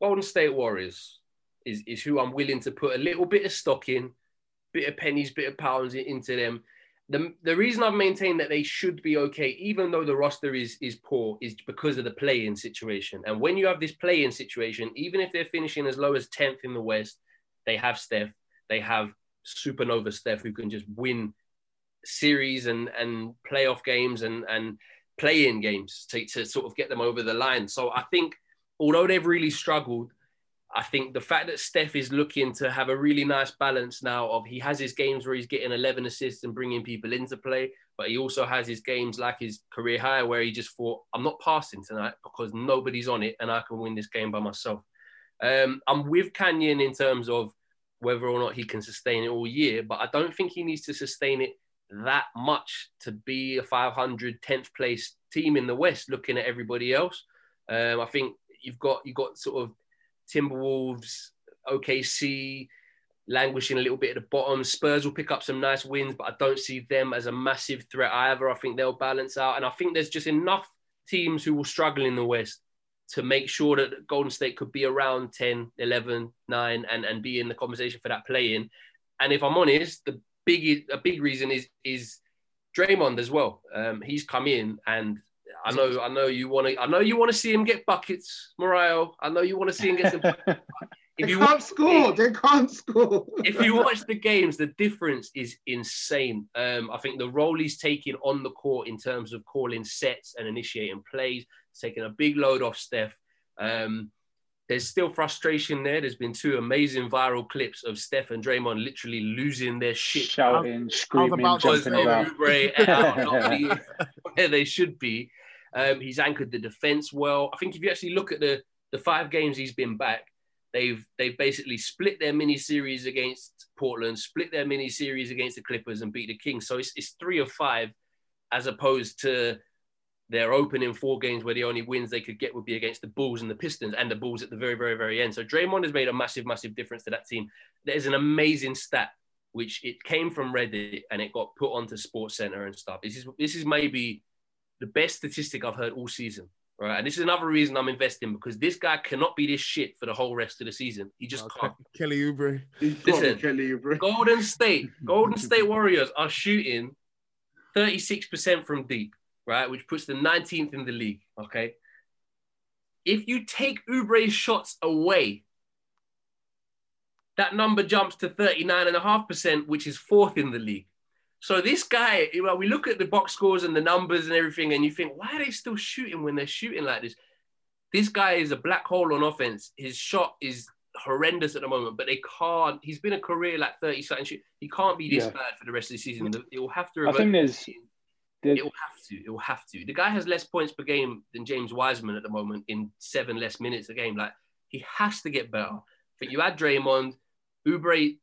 Golden State Warriors is, is who I'm willing to put a little bit of stock in, bit of pennies, bit of pounds into them. The, the reason I've maintained that they should be okay, even though the roster is is poor, is because of the play-in situation. And when you have this play-in situation, even if they're finishing as low as 10th in the West, they have Steph, they have supernova Steph who can just win series and and playoff games and and play-in games to, to sort of get them over the line. So I think although they've really struggled, I think the fact that Steph is looking to have a really nice balance now of he has his games where he's getting 11 assists and bringing people into play, but he also has his games like his career high where he just thought, I'm not passing tonight because nobody's on it and I can win this game by myself. Um, I'm with Canyon in terms of whether or not he can sustain it all year, but I don't think he needs to sustain it that much to be a 500 10th place team in the West looking at everybody else. Um, I think you've got you've got sort of Timberwolves, OKC languishing a little bit at the bottom. Spurs will pick up some nice wins, but I don't see them as a massive threat either. I think they'll balance out. And I think there's just enough teams who will struggle in the West to make sure that Golden State could be around 10, 11, 9, and, and be in the conversation for that play in. and if I'm honest, the big a big reason is is Draymond as well. Um, he's come in, and I know I know you want to I know you want to see him get buckets, Morayo. I know you want to see him get some. *laughs* if they you can't score, they can't score. if you watch the games, the difference is insane. Um, I think the role he's taking on the court in terms of calling sets and initiating plays, taking a big load off Steph. Um, there's still frustration there. There's been two amazing viral clips of Steph and Draymond literally losing their shit, shouting, screaming, jumping about. *laughs* where they should be. Um, he's anchored the defense well. I think if you actually look at the the five games he's been back, they've they've basically split their mini series against Portland, split their mini series against the Clippers, and beat the Kings. So it's, it's three of five, as opposed to their opening four games where the only wins they could get would be against the Bulls and the Pistons and the Bulls at the very, very, very end. So Draymond has made a massive, massive difference to that team. There's an amazing stat which it came from Reddit and it got put onto SportsCenter and stuff. This is this is maybe the best statistic I've heard all season. Right. And this is another reason I'm investing because this guy cannot be this shit for the whole rest of the season. He just can't. Kelly Oubre. Listen, Kelly Oubre. *laughs* Golden State, *laughs* Golden State Warriors are shooting 36% from deep, right? Which puts them 19th in the league. Okay. If you take Oubre's shots away, that number jumps to 39.5%, which is fourth in the league. So this guy, well, we look at the box scores and the numbers and everything, and you think, why are they still shooting when they're shooting like this? This guy is a black hole on offense. His shot is horrendous at the moment, but they can't. He's been a career like thirty something. He can't be this yeah. bad for the rest of the season. It will have to. I think there's. It will have to. It will have to. The guy has less points per game than James Wiseman at the moment in seven less minutes a game. Like he has to get better. But you add Draymond, Oubre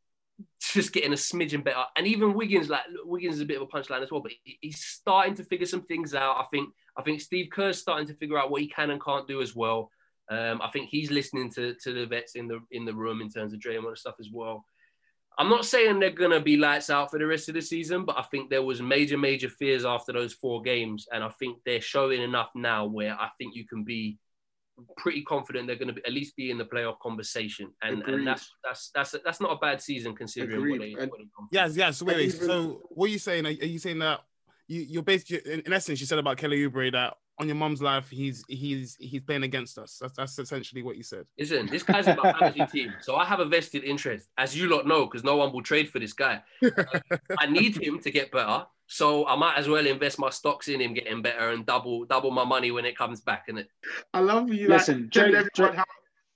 just getting a smidgen better. And even Wiggins, like Wiggins is a bit of a punchline as well, but he's starting to figure some things out. I think I think Steve Kerr's starting to figure out what he can and can't do as well. Um, I think he's listening to, to the vets in the in the room in terms of Draymond and stuff as well. I'm not saying they're gonna be lights out for the rest of the season, but I think there was major, major fears after those four games, and I think they're showing enough now where I think you can be pretty confident they're going to be, at least be in the playoff conversation, and, and that's that's that's that's not a bad season considering what they. What they yes, yes. Wait, wait. So what are you saying? Are, you saying that you you're basically in essence you said about Kelly Oubre that on your mom's life he's he's he's playing against us. That's that's essentially what you said. Listen, this guy's in my fantasy team, so I have a vested interest, as you lot know, because no one will trade for this guy. *laughs* I need him to get better. So I might as well invest my stocks in him getting better and double double my money when it comes back. And it. I love you. Listen, like, Jay, everyone how,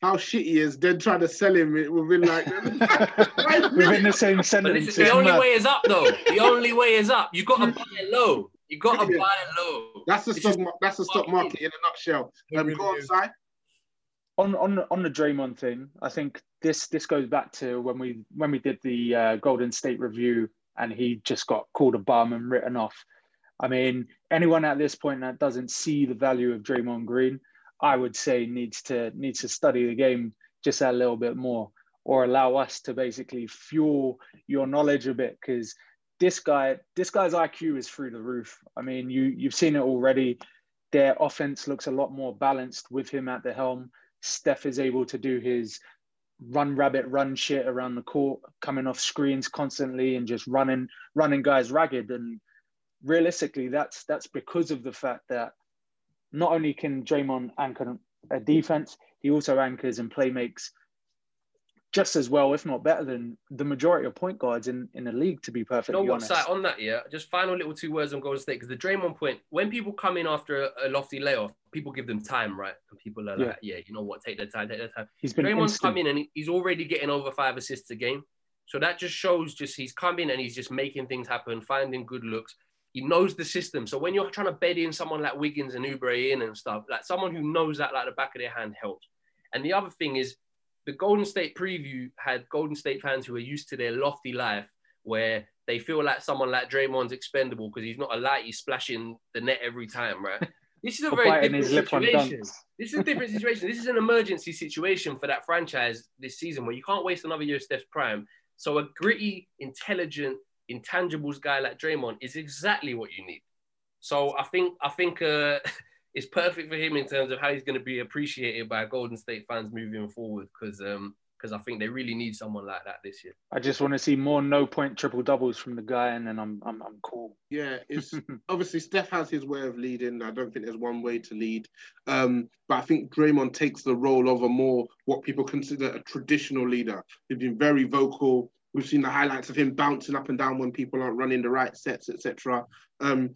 how shit he is, then trying to sell him within like *laughs* *laughs* within the same sentence. Listen, the only way is up though. The only way is up. You got to *laughs* buy it low. You got to buy it low. That's the stock. That's the stock market in a nutshell. Um, go on, Sai. On on on the Draymond thing, I think this this goes back to when we when we did the uh, Golden State review and he just got called a bum and written off. I mean, anyone at this point that doesn't see the value of Draymond Green, I would say needs to needs to study the game just a little bit more, or allow us to basically fuel your knowledge a bit because this guy, this guy's IQ is through the roof. I mean, you you've seen it already. Their offense looks a lot more balanced with him at the helm. Steph is able to do his run rabbit run shit around the court, coming off screens constantly and just running running guys ragged. And realistically, that's that's because of the fact that not only can Draymond anchor a defense, he also anchors and play makes just as well, if not better than the majority of point guards in, in the league, to be perfectly you know honest. What's on that, yeah? Just final little two words on Golden State, because the Draymond point, when people come in after a, a, lofty layoff, people give them time, right? And people are yeah. like, yeah, you know what, take their time, take their time. He's been Draymond's come in and he's already getting over five assists a game. So that just shows just he's coming and he's just making things happen, finding good looks. He knows the system. So when you're trying to bed in someone like Wiggins and Oubre in and stuff, like someone who knows that like the back of their hand helps. And the other thing is the Golden State preview had Golden State fans who are used to their lofty life where they feel like someone like Draymond's expendable because he's not a light, he's splashing the net every time, right? *laughs* This is a very different situation. *laughs* This is a different situation. This is an emergency situation for that franchise this season where you can't waste another year of Steph's prime. So a gritty, intelligent, intangibles guy like Draymond is exactly what you need. So I think I think uh, *laughs* it's perfect for him in terms of how he's going to be appreciated by Golden State fans moving forward. Because um, because I think they really need someone like that this year. I just want to see more no point triple doubles from the guy, and then I'm I'm, I'm cool. Yeah, it's *laughs* obviously Steph has his way of leading. I don't think there's one way to lead, um, but I think Draymond takes the role of a more what people consider a traditional leader. He's been very vocal. We've seen the highlights of him bouncing up and down when people aren't running the right sets, etc. Um,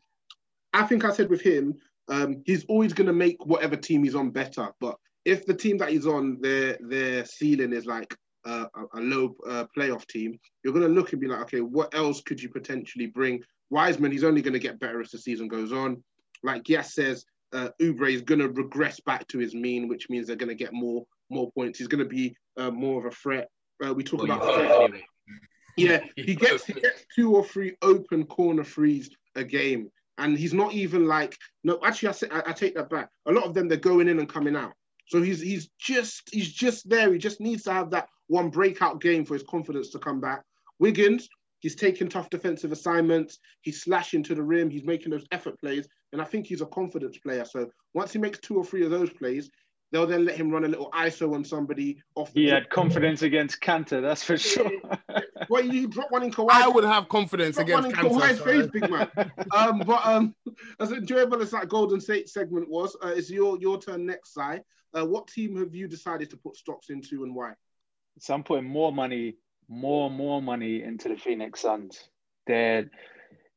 I think I said with him, um, he's always going to make whatever team he's on better. But if the team that he's on, their their ceiling is like uh, a, a, low uh, playoff team, you're going to look and be like, okay, what else could you potentially bring? Wiseman, he's only going to get better as the season goes on. Like Yas says, uh, Oubre is going to regress back to his mean, which means they're going to get more more points. He's going to be uh, more of a threat. Uh, we talk well, about anyway. Yeah, he *laughs* gets he gets two or three open corner threes a game, and he's not even like no. Actually, I say, I, I take that back. A lot of them they're going in and coming out. So he's he's just he's just there. He just needs to have that one breakout game for his confidence to come back. Wiggins, he's taking tough defensive assignments. He's slashing to the rim. He's making those effort plays, and I think he's a confidence player. So once he makes two or three of those plays, they'll then let him run a little ISO on somebody off. he had confidence against Kanter, that's for sure. *laughs* well, you drop one in Kawhi. I would have confidence against one in Kawhi's face, big man. *laughs* um, but um, as enjoyable as that Golden State segment was, uh, it's your your turn next, Sai. Uh, what team have you decided to put stocks into and why? So I'm putting more money, more more money into the Phoenix Suns. They're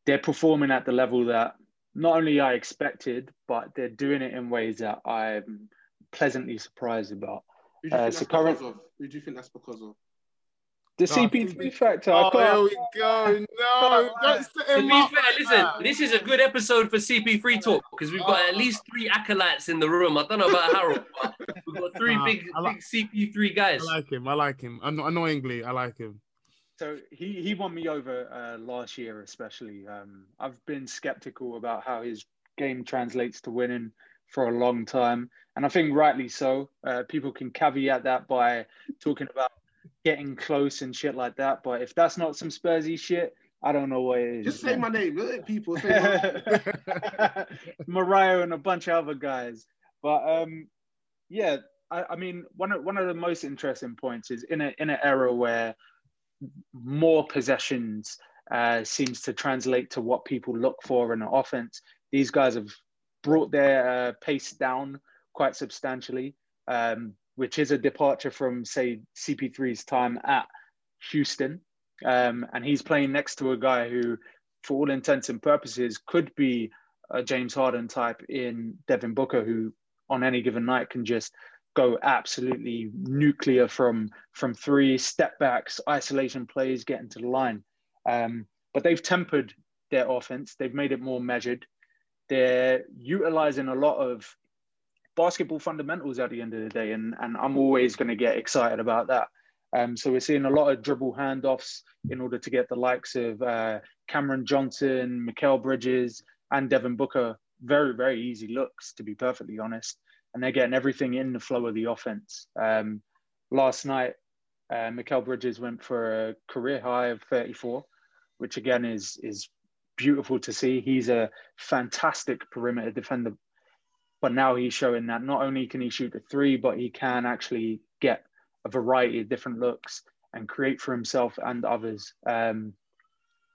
they're performing at the level that not only I expected, but they're doing it in ways that I'm pleasantly surprised about. Who do you uh, think, so current, Who do you think that's because of? The CP3 factor. Oh, there we go. No, *laughs* don't to be up fair, listen, this is a good episode for CP3 talk because we've got at least three acolytes in the room. I don't know about Harold, but we've got three big, like, big CP3 guys. I like him. I like him. Annoyingly, I like him. So he, he won me over uh, last year, especially. Um, I've been skeptical about how his game translates to winning for a long time, and I think rightly so. Uh, people can caveat that by talking about getting close and shit like that. But if that's not some Spursy shit, I don't know what it is. Just say my name, people. *laughs* Morayo and a bunch of other guys. But um, yeah, I, I, mean, one of one of the most interesting points is in a in an era where more possessions uh, seems to translate to what people look for in an offense. These guys have brought their uh, pace down quite substantially. Um, which is a departure from, say, CP3's time at Houston. Um, and he's playing next to a guy who, for all intents and purposes, could be a James Harden type in Devin Booker, who on any given night can just go absolutely nuclear from from three step backs, isolation plays, getting to the line. Um, but they've tempered their offense. They've made it more measured. They're utilizing a lot of basketball fundamentals at the end of the day, and and I'm always going to get excited about that. Um, so we're seeing a lot of dribble handoffs in order to get the likes of uh, Cameron Johnson, Mikal Bridges, and Devin Booker very very easy looks, to be perfectly honest. And they're getting everything in the flow of the offense. Um, last night, uh, Mikal Bridges went for a career high of 34, which again is is beautiful to see. He's a fantastic perimeter defender but now he's showing that not only can he shoot the three, but he can actually get a variety of different looks and create for himself and others. Um,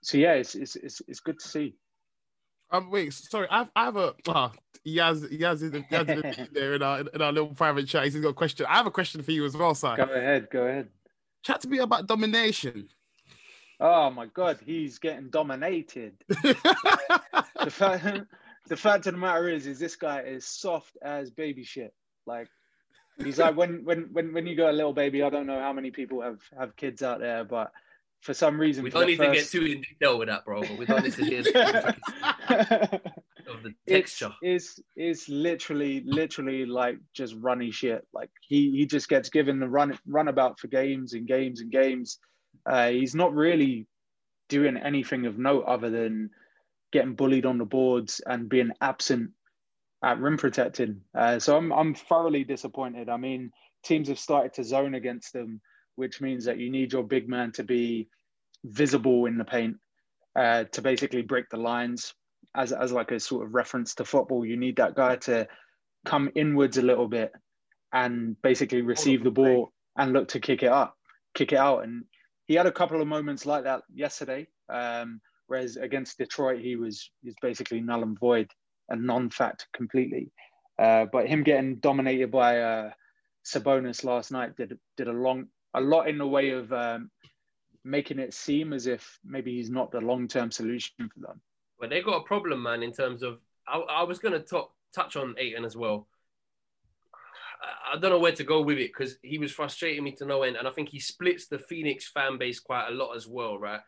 so yeah, it's, it's it's it's good to see. Um, wait, sorry, I have, I have a oh, Yas Yas in, *laughs* Yas in there in our in our little private chat. He's got a question. I have a question for you as well, sir. Go ahead, go ahead. Chat to me about domination. Oh my god, he's getting dominated. *laughs* the fact the fact of the matter is, is this guy is soft as baby shit. Like he's like when when when when you got a little baby, I don't know how many people have have kids out there, but for some reason we don't need first... to get too in detail with that, bro. But we don't need to hear *laughs* of the texture. It's, it's it's literally literally like just runny shit. Like he he just gets given the run runabout for games and games and games. Uh, he's not really doing anything of note other than getting bullied on the boards and being absent at rim protecting. Uh, so I'm I'm thoroughly disappointed. I mean, teams have started to zone against them, which means that you need your big man to be visible in the paint uh, to basically break the lines. As as like a sort of reference to football, you need that guy to come inwards a little bit and basically receive the ball and look to kick it up, kick it out. And he had a couple of moments like that yesterday. Um, whereas against Detroit, he was he's basically null and void and non-fact completely. Uh, but him getting dominated by uh, Sabonis last night did did a long a lot in the way of um, making it seem as if maybe he's not the long-term solution for them. But they got a problem, man, in terms of. I, I was going to touch on Ayton as well. I don't know where to go with it because he was frustrating me to no end, and I think he splits the Phoenix fan base quite a lot as well, right?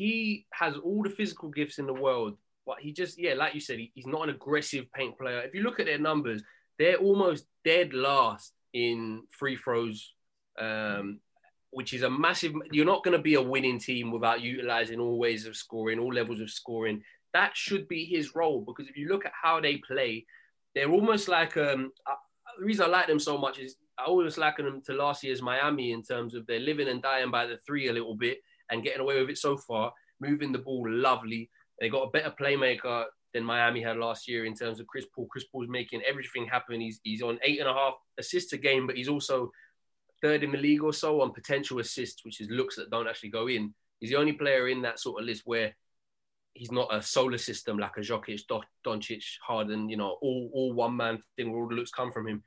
He has all the physical gifts in the world, but he just, yeah, like you said, he, he's not an aggressive paint player. If you look at their numbers, they're almost dead last in free throws, um, which is a massive. You're not going to be a winning team without utilizing all ways of scoring, all levels of scoring. That should be his role because if you look at how they play, they're almost like um, the reason I like them so much is I always liken them to last year's Miami in terms of they're living and dying by the three a little bit and getting away with it so far, moving the ball lovely. They got a better playmaker than Miami had last year in terms of Chris Paul. Chris Paul's making everything happen. He's he's on eight and a half assists a game, but he's also third in the league or so on potential assists, which is looks that don't actually go in. He's the only player in that sort of list where he's not a solar system like a Jokic, Doncic, Harden, you know, all, all one man thing where all the looks come from him.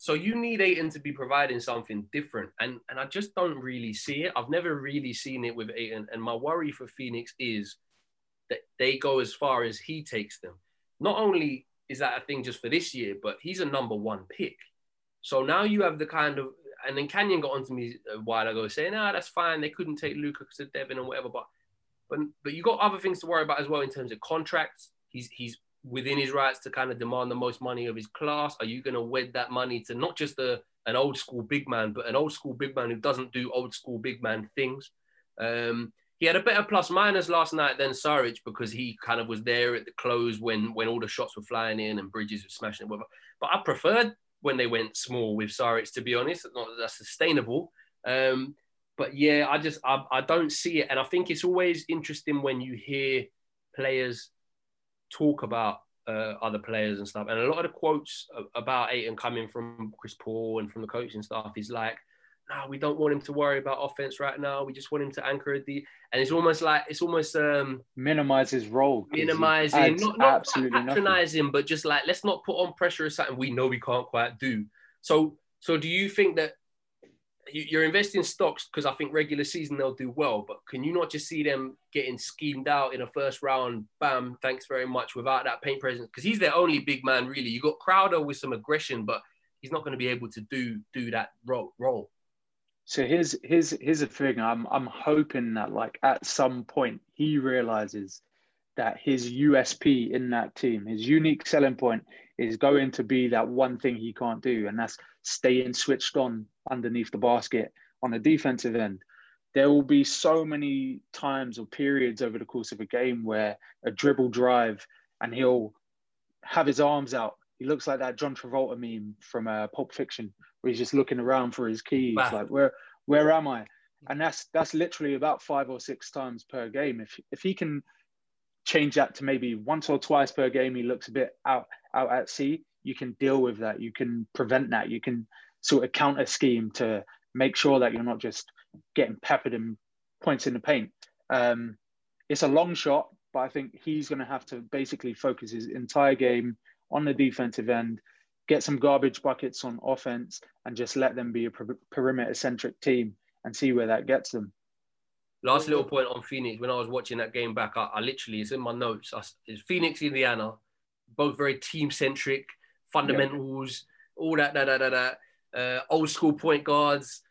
So you need Ayton to be providing something different. And, and I just don't really see it. I've never really seen it with Ayton. And my worry for Phoenix is that they go as far as he takes them. Not only is that a thing just for this year, but he's a number one pick. So now you have the kind of, and then Canyon got onto me a while ago saying, ah, that's fine. They couldn't take Luka because of Devin and whatever. But but but you got other things to worry about as well in terms of contracts. He's he's within his rights to kind of demand the most money of his class. Are you going to wed that money to not just a an old school big man, but an old school big man who doesn't do old school big man things? Um, he had a better plus minus last night than Saric because he kind of was there at the close when when all the shots were flying in and Bridges were smashing it. Whatever. But I preferred when they went small with Saric, to be honest. It's not that that's sustainable. Um, but yeah, I just I, I don't see it, and I think it's always interesting when you hear players talk about uh, other players and stuff. And a lot of the quotes about Ayton coming from Chris Paul and from the coaching staff is like, "No, we don't want him to worry about offense right now. We just want him to anchor the." And it's almost like it's almost um minimize his role, minimizing, not, not absolutely patronizing, nothing. but just like let's not put on pressure or something we know we can't quite do. So, so do you think that you're investing stocks because I think regular season they'll do well, but can you not just see them getting schemed out in a first round? Bam, thanks very much, without that paint presence because he's their only big man really. You got Crowder with some aggression, but he's not going to be able to do do that role. role. So here's here's here's the thing. I'm I'm hoping that like at some point he realizes that his USP in that team, his unique selling point, is going to be that one thing he can't do, and that's staying switched on underneath the basket on the defensive end. There will be so many times or periods over the course of a game where a dribble drive and he'll have his arms out. He looks like that John Travolta meme from uh, Pulp Fiction, where he's just looking around for his keys, wow. like where where am I? And that's that's literally about five or six times per game. If if he can change that to maybe once or twice per game, he looks a bit out out at sea. You can deal with that. You can prevent that. You can sort of counter scheme to make sure that you're not just getting peppered and points in the paint. Um, it's a long shot, but I think he's going to have to basically focus his entire game on the defensive end, get some garbage buckets on offense, and just let them be a per- perimeter centric team and see where that gets them. Last little point on Phoenix. When I was watching that game back, I, I literally, it's in my notes. I, it's Phoenix, Indiana, both very team centric, fundamentals, yeah. all that, that, that, that, da uh, old school point guards.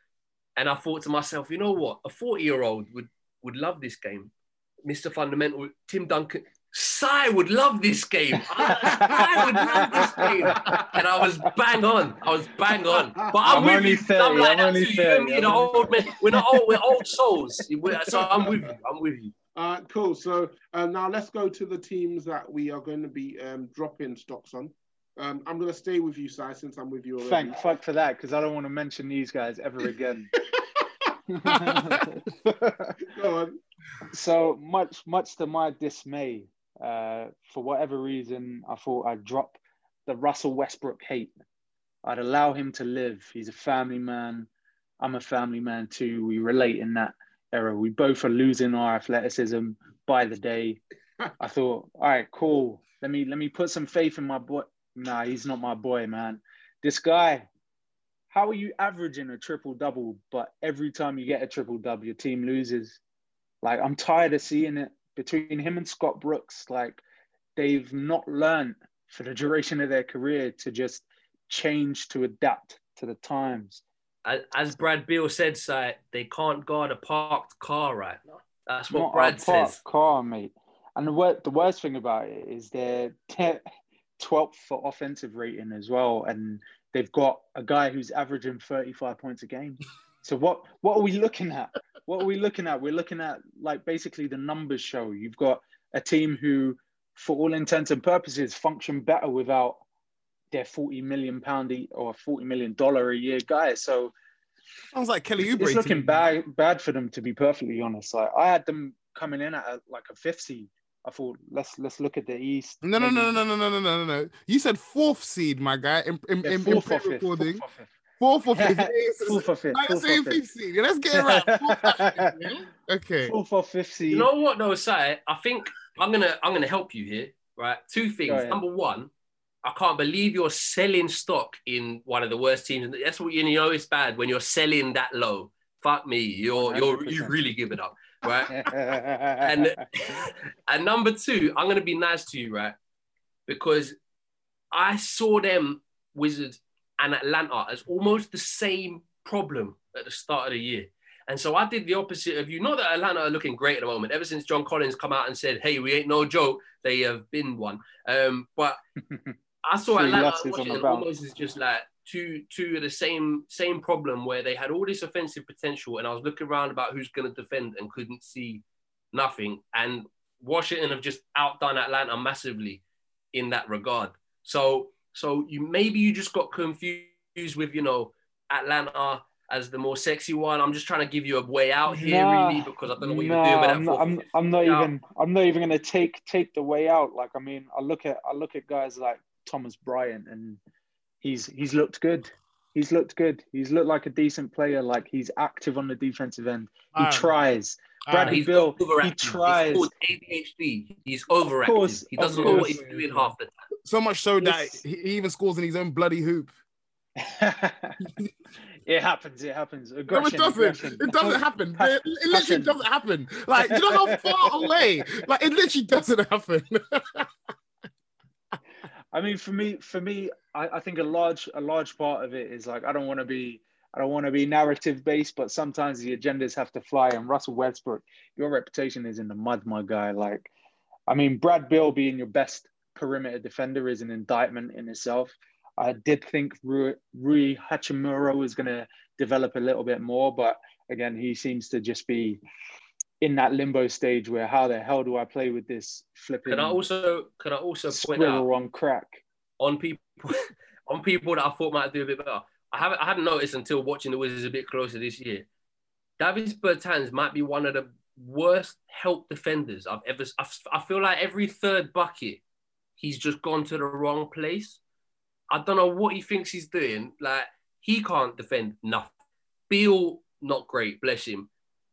And I thought to myself, you know what? A 40 year old would, would love this game. Mr. Fundamental, Tim Duncan, Sai would love this game. I would love this game. And I was bang on. I was bang on. But I'm, I'm with you. Fair, I'm like I'm that too. Fair, you and me, the old men. We're not old, we're old souls. So I'm with you. I'm with you. Uh, cool. So uh, now let's go to the teams that we are going to be um, dropping stocks on. Um, I'm going to stay with you, Sai, since I'm with you already. Thank fuck for that, because I don't want to mention these guys ever again. *laughs* *laughs* Go on. So much, much to my dismay, uh, for whatever reason, I thought I'd drop the Russell Westbrook hate. I'd allow him to live. He's a family man. I'm a family man too. We relate in that era. We both are losing our athleticism by the day. *laughs* I thought, all right, cool. Let me let me put some faith in my boy. Nah, he's not my boy, man. This guy, how are you averaging a triple double, but every time you get a triple double, your team loses? Like, I'm tired of seeing it between him and Scott Brooks. Like, they've not learned for the duration of their career to just change to adapt to the times. As Brad Beal said, Sai, they can't guard a parked car right now. That's what not Brad says. Car, mate. And the, wor- the worst thing about it is they're 12th for offensive rating as well. And they've got a guy who's averaging 35 points a game. *laughs* So what what are we looking at? What are we looking at? We're looking at like basically the numbers show. You've got a team who, for all intents and purposes, function better without their forty million pound or forty million dollar a year guy. So sounds like Kelly Oubre. It's looking bad bad for them to be perfectly honest. Like I had them coming in at a, like a fifth seed. I thought let's let's look at the East. No, no, maybe. no, no, no, no, no, no, no. You said fourth seed, my guy. In, in, yeah, in, fourth, in fifth, recording, fourth, fifth. Fourth or fifth. Fourth or fifth seed. Let's get it right. *laughs* okay. Fourth or fifth seed. You know what though, say I think I'm gonna I'm gonna help you here. Right. Two things. Number one, I can't believe you're selling stock in one of the worst teams. That's what you know. It's bad when you're selling that low. Fuck me. You're 100%. you're you really give it up, right? *laughs* and and number two, I'm gonna be nice to you, right? Because I saw them Wizards and Atlanta as almost the same problem at the start of the year. And so I did the opposite of you. Not that Atlanta are looking great at the moment. Ever since John Collins come out and said, "Hey, we ain't no joke," they have been one. Um, but *laughs* I saw Atlanta almost as just like two two of the same same problem where they had all this offensive potential, and I was looking around about who's going to defend and couldn't see nothing. And Washington have just outdone Atlanta massively in that regard. So so you maybe you just got confused with you know Atlanta as the more sexy one. I'm just trying to give you a way out here, nah, really, because I don't know what nah, you're doing. I'm not, I'm, I'm not even. I'm not even going to take take the way out. Like I mean, I look at I look at guys like Thomas Bryant, and he's he's looked good. He's looked good. He's looked like a decent player. Like he's active on the defensive end. He um, tries. Bradley Beal. he tries. He's called ADHD. He's overactive. Course, he doesn't know what he's doing half the time. So much so that he even scores in his own bloody hoop. *laughs* it happens. It happens. Aggression, no, it doesn't. Aggression. It doesn't happen. It, it literally doesn't happen. Like, you know how *laughs* far away? Like, it literally doesn't happen. *laughs* I mean, for me, for me, I, I think a large a large part of it is like I don't want to be I don't want to be narrative based, but sometimes the agendas have to fly. And Russell Westbrook, your reputation is in the mud, my guy. Like, I mean, Brad Beal being your best perimeter defender is an indictment in itself. I did think Rui, Rui Hachimura was going to develop a little bit more, but again, he seems to just be in that limbo stage where how the hell do I play with this flipping? Can I also can I also point out on crack on people *laughs* on people that I thought might do a bit better? I haven't I hadn't noticed until watching the Wizards a bit closer this year. Davis Bertans might be one of the worst help defenders I've ever. I've, I feel like every third bucket, he's just gone to the wrong place. I don't know what he thinks he's doing. Like he can't defend nothing. Beal not great, bless him.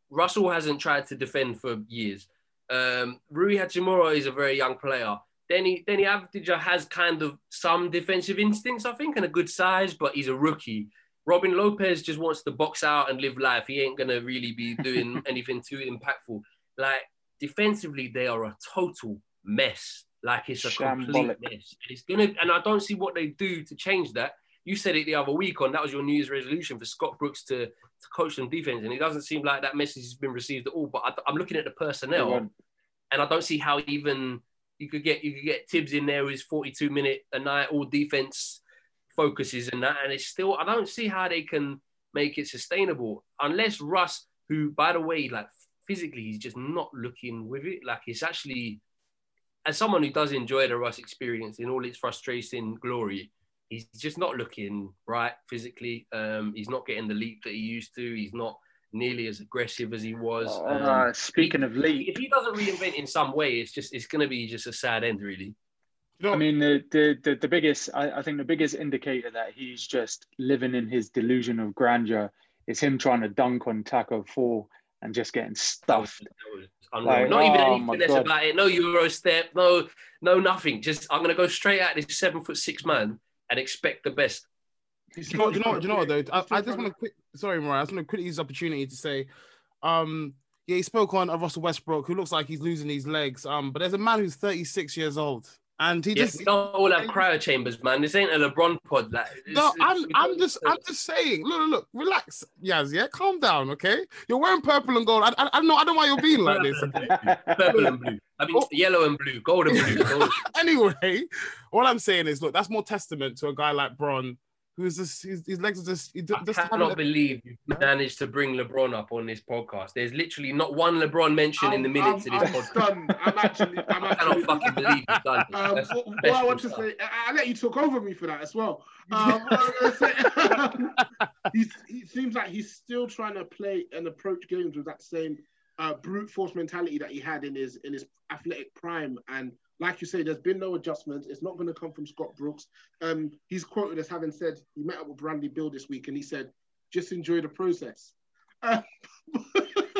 Russell hasn't tried to defend for years. Um, Rui Hachimura is a very young player. Deni Deni Avdija has kind of some defensive instincts, I think, and a good size, but he's a rookie. Robin Lopez just wants to box out and live life. He ain't gonna really be *laughs* doing anything too impactful. Like defensively, they are a total mess. Like it's a Shambolic. complete mess. It's gonna, and I don't see what they do to change that. You said it the other week on that was your New Year's resolution for Scott Brooks to, to coach them defense, and it doesn't seem like that message has been received at all. But I, am looking at the personnel, and I don't see how even you could get you could get Thibs in there who's 42 minute a night, all defense focuses and that, and it's still I don't see how they can make it sustainable unless Russ, who by the way, like physically he's just not looking with it. Like it's actually as someone who does enjoy the Russ experience in all its frustration glory, he's just not looking right physically. Um, he's not getting the leap that he used to. He's not nearly as aggressive as he was. Oh, um, speaking he, of leap, if he doesn't reinvent in some way, it's just it's going to be just a sad end, really. You know, I mean, the the the, the biggest, I, I think the biggest indicator that he's just living in his delusion of grandeur is him trying to dunk on Tacko Fall and just getting stuffed. Unreal. Like, not even oh any my finesse God. about it. No Euro step. No, no nothing. Just I'm gonna go straight at this seven foot six man and expect the best. Do you know, do you know, do you know what though? *laughs* I, I just want to quick. Sorry, Morayo. I just want to quickly use this opportunity to say, um, yeah, he spoke on Russell Westbrook, who looks like he's losing his legs. Um, but there's a man who's 36 years old, and he Yeah, just. we don't all have cryo chambers, man. This ain't a LeBron pod. Like, No, I'm, I'm just, I'm just saying. Look, look, relax, Yas. Yeah, calm down, okay? You're wearing purple and gold. I, I, I know, I don't know why you're being like this. *laughs* Purple and blue. I mean, Oh. yellow and blue, gold and blue. Gold. *laughs* anyway, all I'm saying is, look, that's more testament to a guy like Bron, who's just his, his legs are just. He I just cannot believe you managed to bring LeBron up on this podcast. There's literally not one LeBron mention in the minutes I'm, of this I'm podcast. stunned. I'm actually, I'm *laughs* I actually. cannot fucking believe you've done this. Um, all, all I want to say, I, I let you talk over me for that as well. *laughs* Um, I say- *laughs* he seems like he's still trying to play and approach games with that same uh, brute force mentality that he had in his in his athletic prime. And like you say, there's been no adjustments. It's not going to come from Scott Brooks. Um, he's quoted as having said he met up with Bradley Beal this week, and he said, "Just enjoy the process." Uh,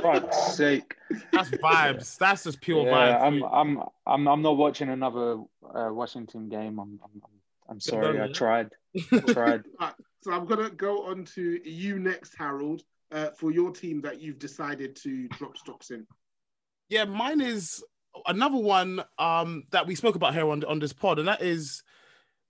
Fuck's *laughs* sake. That's vibes. That's just pure Yeah, vibes. I'm, I'm, I'm, I'm not watching another uh, Washington game. I'm, I'm, I'm, I'm sorry. I tried. *laughs* I tried. Right, so I'm gonna go on to you next, Harold, uh, for your team that you've decided to drop stocks in. Yeah, mine is another one um that we spoke about here on on this pod, and that is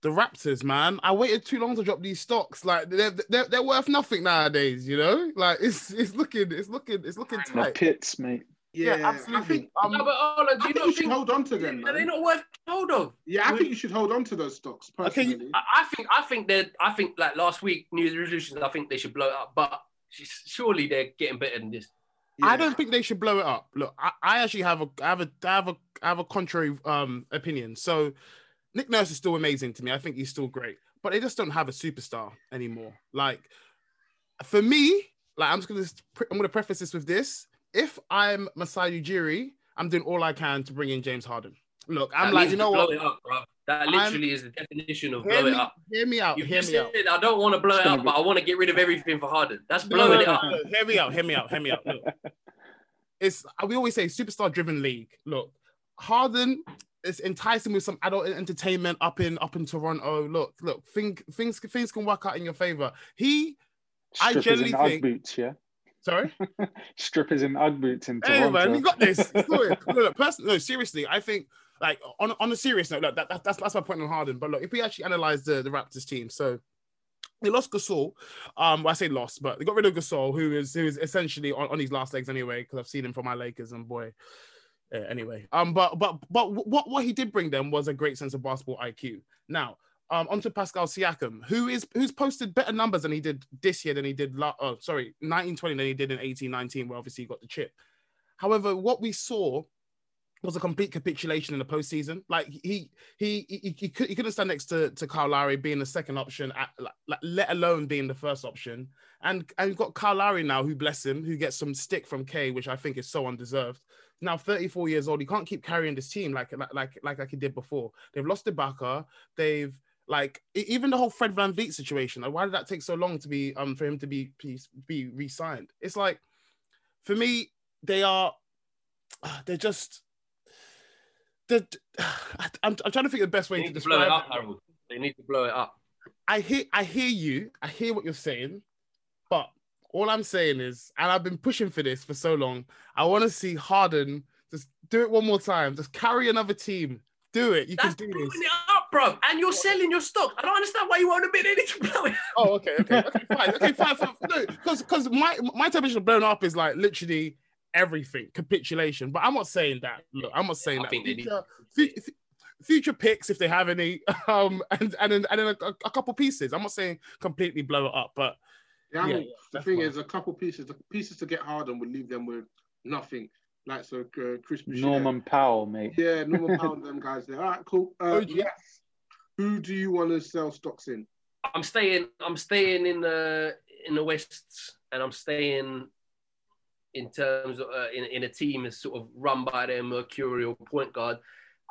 the Raptors. Man, I waited too long to drop these stocks. Like they're they're, they're worth nothing nowadays. You know, like it's it's looking it's looking it's looking The tight. pits, mate. Yeah, Yeah, absolutely. I think, Um, no, but hold on, I do you think not you should think hold on to them, are they man. not worth hold of? Yeah, I think you should hold on to those stocks personally. I, I think I think that I think like last week New Year's resolutions. I think they should blow it up, but surely they're getting better than this. I don't think they should blow it up. Look, I, I actually have a I have a I have a I have a contrary um opinion. So Nick Nurse is still amazing to me. I think he's still great, but they just don't have a superstar anymore. Like for me, like I'm just gonna I'm gonna preface this with this. If I'm Masai Ujiri, I'm doing all I can to bring in James Harden. Look, I'm like, you know what? up, bro. That I'm- literally is the definition of Hear blow me, it up. hear me out. You hear just me out. I don't want to blow it up, but I want to get rid of everything for Harden. That's No, blowing no, it up. no, no. Hear me out. Hear me out. Hear me out. Look, *laughs* it's we always say superstar driven league. Look, Harden is enticing with some adult entertainment up in up in Toronto. Look, look, thing, things things can work out in your favor. He, I Strippers generally in Ugg think- boots, yeah. sorry, *laughs* Strippers in Ugg boots in Toronto. hey man, you got this. *laughs* It's good. look, person, no, seriously, I think like on on a serious note, look, that, that, that's that's my point on Harden. But look, if we actually analyze the the Raptors team, so. They lost Gasol. Um, well, I say lost, but they got rid of Gasol, who is who is essentially on, on his last legs anyway, because I've seen him for my Lakers and boy. Yeah, anyway, um, but but but what what he did bring them was a great sense of basketball IQ. Now, um, onto Pascal Siakam, who is who's posted better numbers than he did this year than he did. La- oh, sorry, 1920 than he did in 1819, where obviously he got the chip. However, what we saw was a complete capitulation in the postseason. Like he he he, he, could, he couldn't stand next to, to Kyle Lowry being the second option, at, like, let alone being the first option. And and you've got Kyle Lowry now, who bless him, who gets some stick from K, which I think is so undeserved. Now 34 years old, he can't keep carrying this team like like like like, he did before. They've lost Ibaka. They've like even the whole Fred VanVleet situation. Like, why did that take so long to be um for him to be be, be re-signed? It's like for me, they are they're just the *sighs* I'm, I'm trying to think of the best way to need to blow it up, Harold. They need to blow it up. I hear I hear you. I hear what you're saying, but all I'm saying is, and I've been pushing for this for so long. I want to see Harden just do it one more time. Just carry another team. Do it. You That's can do blowing this. it up, bro. And you're selling your stock. I don't understand why you won't admit they need to blow it *laughs* up. Oh, okay, okay, okay, fine, okay, fine. fine. No, because because my my definition of blown up is like literally everything capitulation. But I'm not saying that. Look, I'm not saying I that. think need Future, fu- fu- future picks if they have any, *laughs* um, and and then, and then a, a couple pieces. I'm not saying completely blow it up, but Yeah, I Yeah, mean, yeah, the thing fine. is, a couple pieces, the pieces to get Harden would leave them with nothing. Like so, uh, Chris Boucher. Norman Powell, mate. Yeah, *laughs* Norman Powell, them guys there. All right, cool. Uh, OG. yes. Who do you want to sell stocks in? I'm staying. I'm staying in the in the West, and I'm staying in terms of uh, in, in a team is sort of run by their mercurial point guard.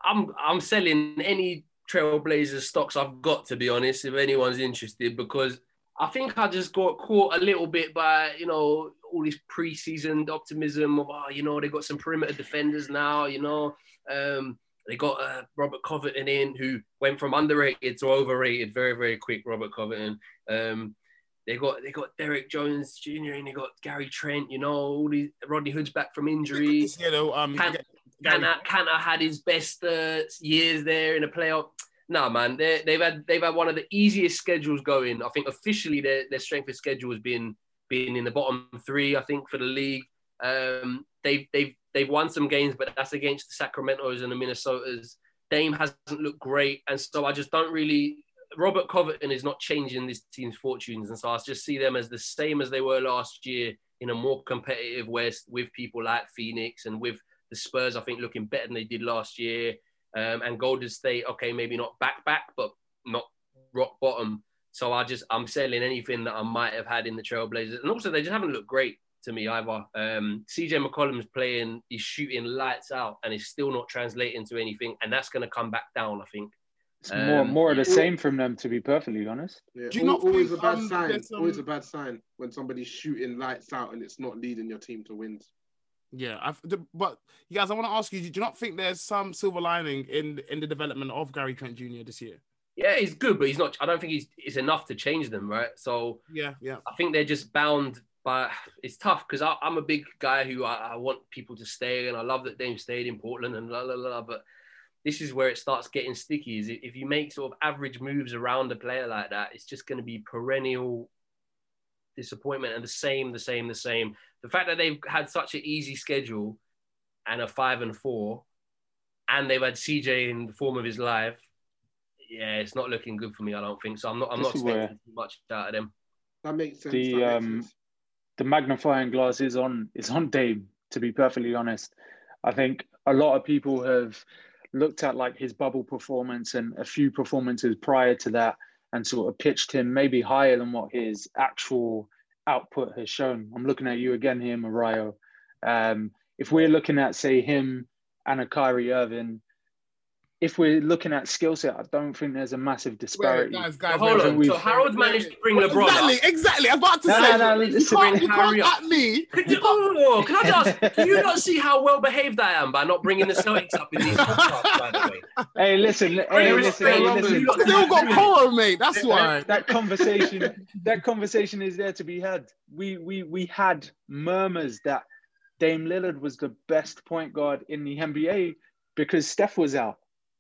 I'm I'm selling any Trailblazers stocks I've got to be honest, if anyone's interested, because I think I just got caught a little bit by you know all this preseason optimism of oh you know they got some perimeter defenders now, you know. Um, they got uh, Robert Covington in, who went from underrated to overrated very, very quick. Robert Covington. Um, they got they got Derrick Jones Jr. and they got Gary Trent. You know, all these Rodney Hood's back from injury. You know, um, Can, Kanter, Kanter had his best uh, years there in the playoff. No, man, they, they've had they've had one of the easiest schedules going. I think officially their, their strength of schedule has been been in the bottom three. I think for the league, um, they've they've they've won some games, but that's against the Sacramento's and the Minnesotas. Dame hasn't looked great, and so I just don't really. Robert Covington is not changing this team's fortunes, and so I just see them as the same as they were last year in a more competitive West with people like Phoenix and with the Spurs. I think looking better than they did last year, um, and Golden State. Okay, maybe not back back, but not rock bottom. So I just I'm selling anything that I might have had in the Trailblazers, and also they just haven't looked great to me either. Um, CJ McCollum's playing, he's shooting lights out, and it's still not translating to anything, and that's going to come back down, I think. It's more Um, more of the same from them, to be perfectly honest. Yeah, Do you al- not always think, a bad um, sign. there's some- Always a bad sign when somebody's shooting lights out and it's not leading your team to wins. Yeah, I've, but you guys, I want to ask you: Do you not think there's some silver lining in in the development of Gary Trent Jr. this year? Yeah, he's good, but he's not. I don't think he's it's enough to change them, right? So Yeah, yeah. I think they're just bound by. It's tough because I'm a big guy who I, I want people to stay, and I love that Dame stayed in Portland and la la la. But this is where it starts getting sticky. Is if you make sort of average moves around a player like that, it's just going to be perennial disappointment and the same, the same, the same. The fact that they've had such an easy schedule and a five and four, and they've had CJ in the form of his life. Yeah, it's not looking good for me. I don't think so. I'm not. I'm This not is where- expecting too much out of them. That makes sense. The, that makes um, sense. the magnifying glass is on is on Dame. To be perfectly honest, I think a lot of people have looked at like his bubble performance and a few performances prior to that, and sort of pitched him maybe higher than what his actual output has shown. I'm looking at you again here, Morayo. Um, if we're looking at say him and a Kyrie Irving, if we're looking at skill set, I don't think there's a massive Wait, disparity. guys, guys, Hold on. So Harold managed to bring Well, LeBron. Exactly, up. exactly. I'm about to No, say no, no, you listen, can't, you can't at me. Could you, oh, oh, oh can I just ask, *laughs* do you not see how well behaved I am by not bringing the Celtics up in these *laughs* podcasts, by the way? Hey, listen, hey, Hey, listen, hey, listen. You Still got *laughs* Coro, mate. That's why. that, that conversation that conversation is there to be had we we we had murmurs that Dame Lillard was the best point guard in the NBA because Steph was out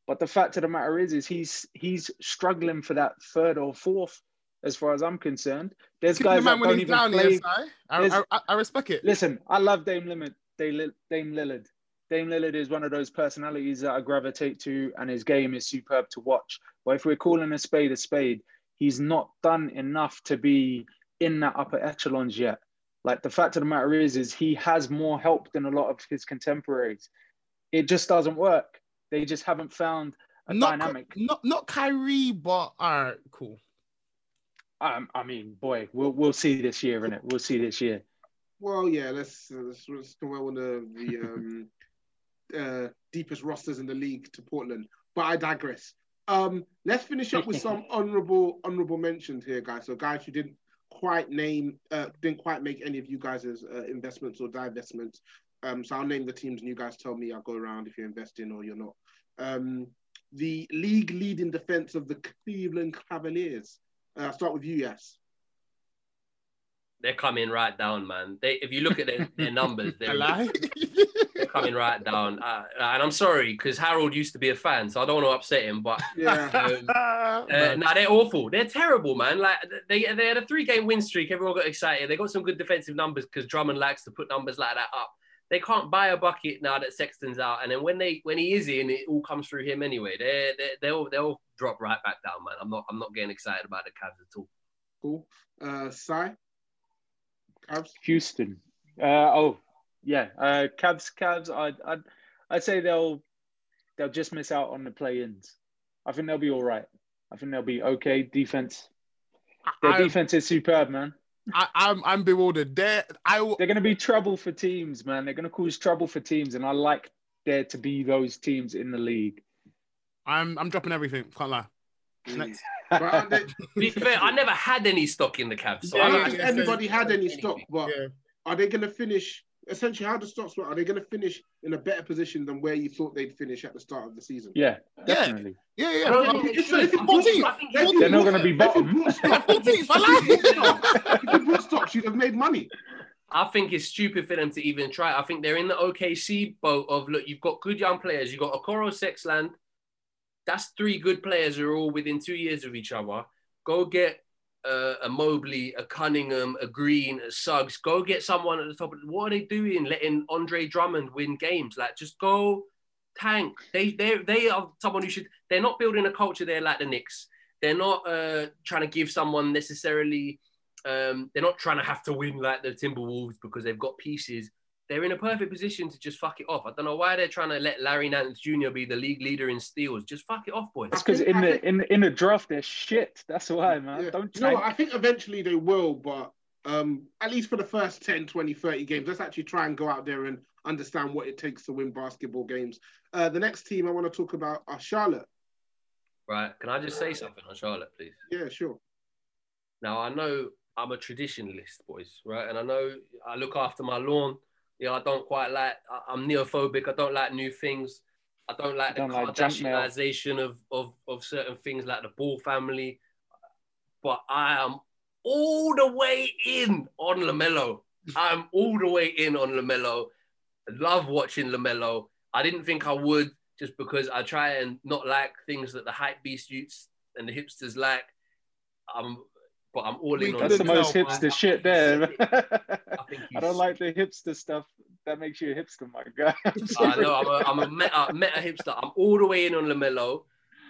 but the fact of the matter is is he's he's struggling for that third or fourth as far as I'm concerned there's Keep the guys man that don't even down play I, I, I respect it. Listen, I love Dame Lillard. Dame Dame Lillard. Dame Lillard is one of those personalities that I gravitate to, and his game is superb to watch. But if we're calling a spade a spade, he's not done enough to be in that upper echelons yet. Like the fact of the matter is, is he has more help than a lot of his contemporaries. It just doesn't work. They just haven't found a Not, dynamic. not not Kyrie, but all right, cool. Um, I mean, boy, we'll we'll see this year, innit? We'll see this year. Well, yeah, let's uh, let's, let's compare one of the um, *laughs* uh, deepest rosters in the league to Portland. But I digress. Um, let's finish up with some *laughs* honorable honorable mentions here, guys. So, guys, you didn't quite name, uh, didn't quite make any of you guys' uh, investments or divestments. Um, so I'll name the teams, and you guys tell me. I'll go around if you're investing or you're not. Um, the league leading defense of the Cleveland Cavaliers. Uh, I'll start with you, Yas. They're coming right down, man. They, if you look at their, their numbers, *laughs* they're, they're coming right down. Uh, and I'm sorry because Harold used to be a fan, so I don't want to upset him. But Yeah. um, *laughs* uh, Man. no, they're awful. They're terrible, man. Like they they had a three game win streak. Everyone got excited. They got some good defensive numbers because Drummond likes to put numbers like that up. They can't buy a bucket now that Sexton's out, and then when they when he is in, it all comes through him anyway. They they they'll they'll drop right back down, man. I'm not I'm not getting excited about the Cavs at all. Cool. Uh, Sai? Cavs? Houston. Uh, oh, yeah. Uh, Cavs. Cavs. I'd, I'd, I'd say they'll, they'll just miss out on the play-ins. I think they'll be all right. I think they'll be okay. Defense. Their I, defense is superb, man. I, I'm I'm bewildered. There, I will. They're going to be trouble for teams, man. They're going to cause trouble for teams, and I like there to be those teams in the league. I'm I'm dropping everything. Can't lie. Mm. Next. *laughs* But um, they- To be fair, I never had any stock in the Cavs. So I I don't don't think yeah, anybody had any stock, but Yeah. are they going to finish? Essentially, how the stocks work? Are they going to finish in a better position than where you thought they'd finish at the start of the season? Yeah, Yeah. definitely. Yeah, I yeah. don't Well, think they If- should. if you I bought- think- I think if it's- you They're not gonna be if you bottom. stock- 14th, I like it. If you bought stocks, you'd have made money. I think it's stupid for them to even try. I think they're in the OKC boat of look, you've got good young players. You've got Okoro Sexland. That's three good players who are all within two years of each other. Go get uh, a Mobley, a Cunningham, a Green, a Suggs. Go get someone at the top. What are they doing? Letting Andre Drummond win games? Like just go tank. They they they are someone who should. They're not building a culture there like the Knicks. They're not uh, trying to give someone necessarily. Um, they're not trying to have to win like the Timberwolves because they've got pieces. They're in a perfect position to just fuck it off. I don't know why they're trying to let Larry Nance Jr. be the league leader in steals. Just fuck it off, boys. That's because in the in in the draft they're shit. That's why, man. Yeah. Don't You know tank. what? I think eventually they will, but um, at least for the first 10, 20, 30 games, let's actually try and go out there and understand what it takes to win basketball games. Uh, the next team I want to talk about are Charlotte. Right? Can I just say something on Charlotte, please? Yeah, sure. Now I know I'm a traditionalist, boys, right? And I know I look after my lawn. Yeah, I don't quite like. I'm neophobic. I don't like new things. I don't like the Don't like. Kardashianization of, of of certain things like the Ball family. But I am all the way in on LaMelo. I'm all the way in on LaMelo. I love watching LaMelo. I didn't think I would just because I try and not like things that the hype beast youths and the hipsters like. Um, but I'm all We in on That's the most tell, hipster shit there. *laughs* I think I don't like the hipster stuff. That makes you a hipster, my guy. I'm *laughs* I know I'm a, I'm a meta, meta hipster. I'm all the way in on LaMelo.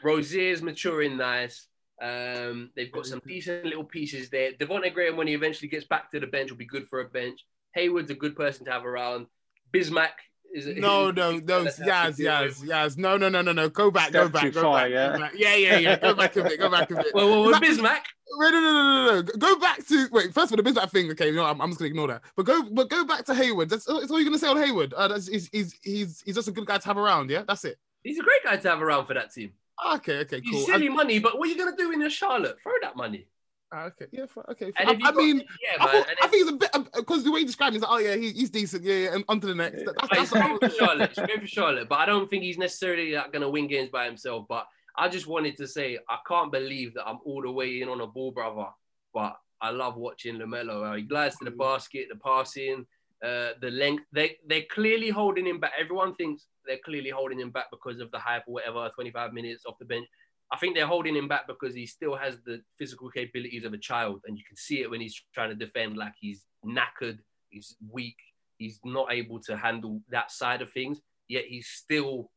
Rozier's maturing nice. Um, they've got some decent little pieces there. Devonte' Graham, when he eventually gets back to the bench, will be good for a bench. Hayward's a good person to have around. Bismack is No, *laughs* no, no, Let's have Yas, Yas. Yas. No, no, no, no, no. Go back, go back, go far, back. yeah? go back. Yeah, yeah, yeah. Go back a bit, go back a bit. Well, well, with That- Bismack, Wait, no, no, no, no, no. Go back to wait. First of all, the Bismack thing. Okay, no, I'm, I'm just gonna ignore that. But go, but go back to Hayward. That's, that's all you're gonna say on Hayward. Uh, that's, he's, he's, he's, he's just a good guy to have around. Yeah, that's it. he's a great guy to have around for that team. Okay, okay, cool. He's cool. silly money, but what are you gonna do in your Charlotte? Throw that money. Ah, okay, yeah, okay. I, I got- mean, yeah, I, thought, I think it's a bit because the way you describe him is like, oh yeah, he, he's decent. Yeah, yeah. And on to the next. That- that's, But that's great for Charlotte. Great for Charlotte, but I don't think he's necessarily like, going to win games by himself. But I just wanted to say I can't believe that I'm all the way in on a ball brother, but I love watching LaMelo. How he glides to the basket, the passing, uh, the length. They they're clearly holding him back. Everyone thinks they're clearly holding him back because of the hype or whatever. 25 minutes off the bench. I think they're holding him back because he still has the physical capabilities of a child, and you can see it when he's trying to defend. Like he's knackered, he's weak, he's not able to handle that side of things. Yet he's still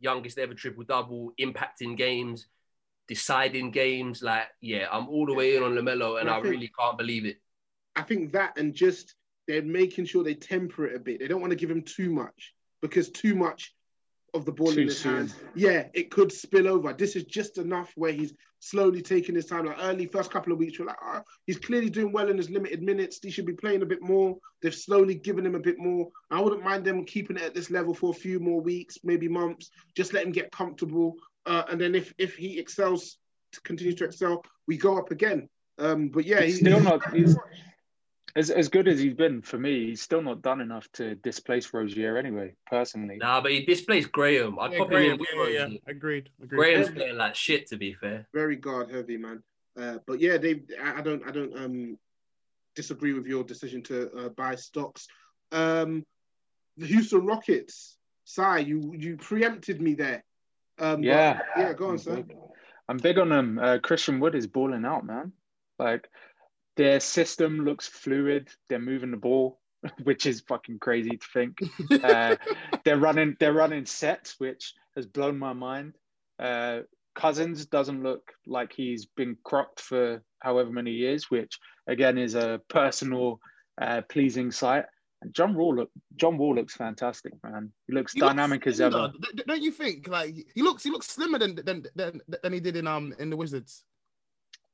youngest ever triple double, impacting games, deciding games. Like, yeah, I'm all the way in on LaMelo, and I I think- really can't believe it. I think that and just they're making sure they temper it a bit. They don't want to give him too much because too much of the ball Too in his soon. hands, yeah, it could spill over. This is just enough where he's slowly taking his time. Like early first couple of weeks, we're like, ah, he's clearly doing well in his limited minutes. He should be playing a bit more. They've slowly given him a bit more. I wouldn't mind them keeping it at this level for a few more weeks, maybe months. Just let him get comfortable, uh, and then if if he excels, continues to excel, we go up again. Um, but yeah, He's he- still not. He's, as as good as he's been for me, he's still not done enough to displace Rozier anyway. Personally, Nah, but he displaced Graham. I'd Yeah, pop him Graham, in yeah, yeah, yeah. Agreed. Agreed. Graham's playing like shit, to be fair. very guard heavy, man. Uh, but yeah, they. I I don't. I don't um, disagree with your decision to uh, buy stocks. Um, the Houston Rockets. Sai, you you preempted me there. Um, but- yeah, yeah. Go on, I'm sir. big, I'm big on them. Uh, Christian Wood is balling out, man. Like their system looks fluid. They're moving the ball, *laughs* which is fucking crazy to think. Uh, *laughs* they're running. They're running sets, which has blown my mind. Uh, Cousins doesn't look like he's been crocked for however many years, which again is a personal, uh, pleasing sight. And John Wall look. John Wall looks fantastic, man. He looks He looks dynamic as ever. Don't you think? Like he looks, he looks slimmer than than than, than he did in um in the Wizards.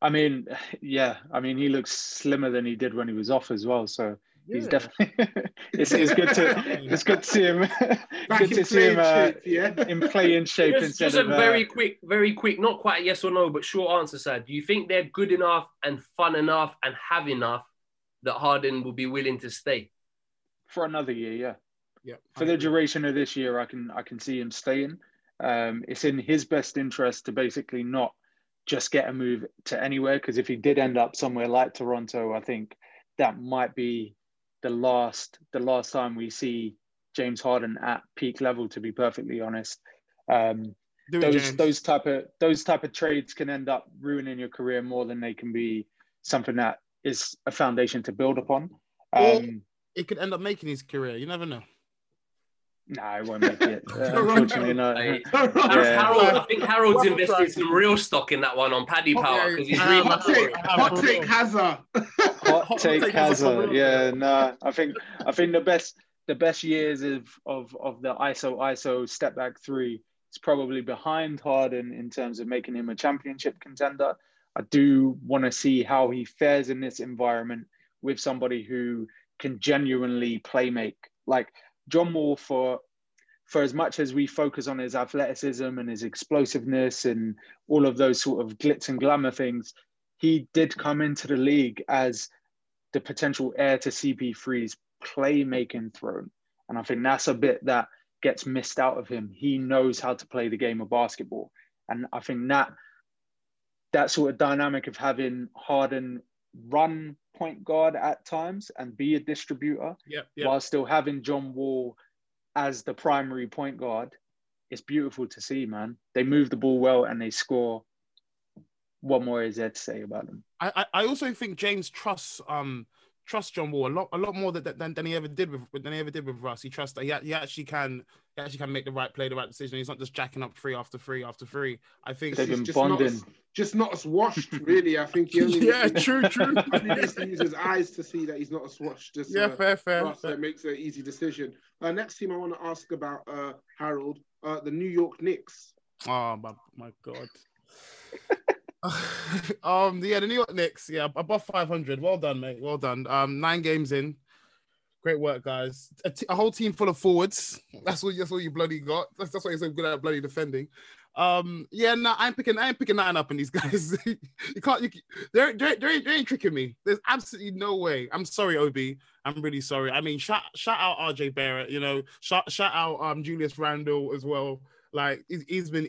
I mean, *sighs* yeah, I mean, he looks slimmer than he did when he was off as well. So he's definitely. *laughs* it's, it's good to *laughs* it's good to see him. *laughs* Back good in to see him playing uh, shape, yeah. in playing shape Just, instead just a of uh, very quick, very quick, not quite a yes or no, but short answer, sir. Do you think they're good enough and fun enough and have enough that Harden will be willing to stay? for another year. Yeah. Yeah. for the duration of this year, I can I can see him staying. Um, it's in his best interest to basically not just get a move to anywhere because if he did end up somewhere like Toronto, I think that might be the last the last time we see James Harden at peak level. To be perfectly honest, um, Do it, those those type of those type of trades can end up ruining your career more than they can be something that is a foundation to build upon. Um, it could end up making his career. You never know. No, I won't make it. *laughs* Uh, unfortunately, no. Like, *laughs* Yeah. Harold, I think Harold's invested some real stock in that one on Paddy Power because he's Yeah, really hot take, hot take Hazard. hot Hot take take has is a a problem. yeah no i think i think the best the best years of of of the iso iso step back three is probably behind harden in terms of making him a championship contender i do want to see how he fares in this environment with somebody who can genuinely play make like john wall for for as much as we focus on his athleticism and his explosiveness and all of those sort of glitz and glamour things he did come into the league as the potential heir to CP3's playmaking throne. And I think that's a bit that gets missed out of him. He knows how to play the game of basketball. And I think that that sort of dynamic of having Harden run point guard at times and be a distributor Yep. Yep. while still having John Wall as the primary point guard, it's beautiful to see, man. They move the ball well and they score. What more is there to say about them? I, I I also think James trusts um trusts John Wall a lot a lot more than, than, than he ever did with than he ever did with Russ. He trusts that he, he actually can he actually can make the right play, the right decision. He's not just jacking up three after three after three. I think They've been just not bonding. as- just not as washed, *laughs* really. I think he only yeah, true, *laughs* true. I think he needs to use his eyes to see that he's not as washed as yeah, uh, fair, fair. Russ, that makes an easy decision. Uh, next team I want to ask about, uh, Harold, uh, the New York Knicks. Oh my, my god. *laughs* um, yeah, the New York Knicks, yeah, above 500. Well done, mate. Well done. Um, nine games in. Great work, guys. A, t- a whole team full of forwards. That's what that's what you bloody got. That's, that's why you're so good at bloody defending. Um, yeah, no, I'm picking. I'm picking nine up in these *laughs* guys. you can't. You, they're, they're they're they ain't tricking me. There's absolutely no way. I'm sorry, Ob. I'm really sorry. I mean, shout shout out RJ Barrett. You know, shout shout out um Julius Randle as well. Like he's, he's been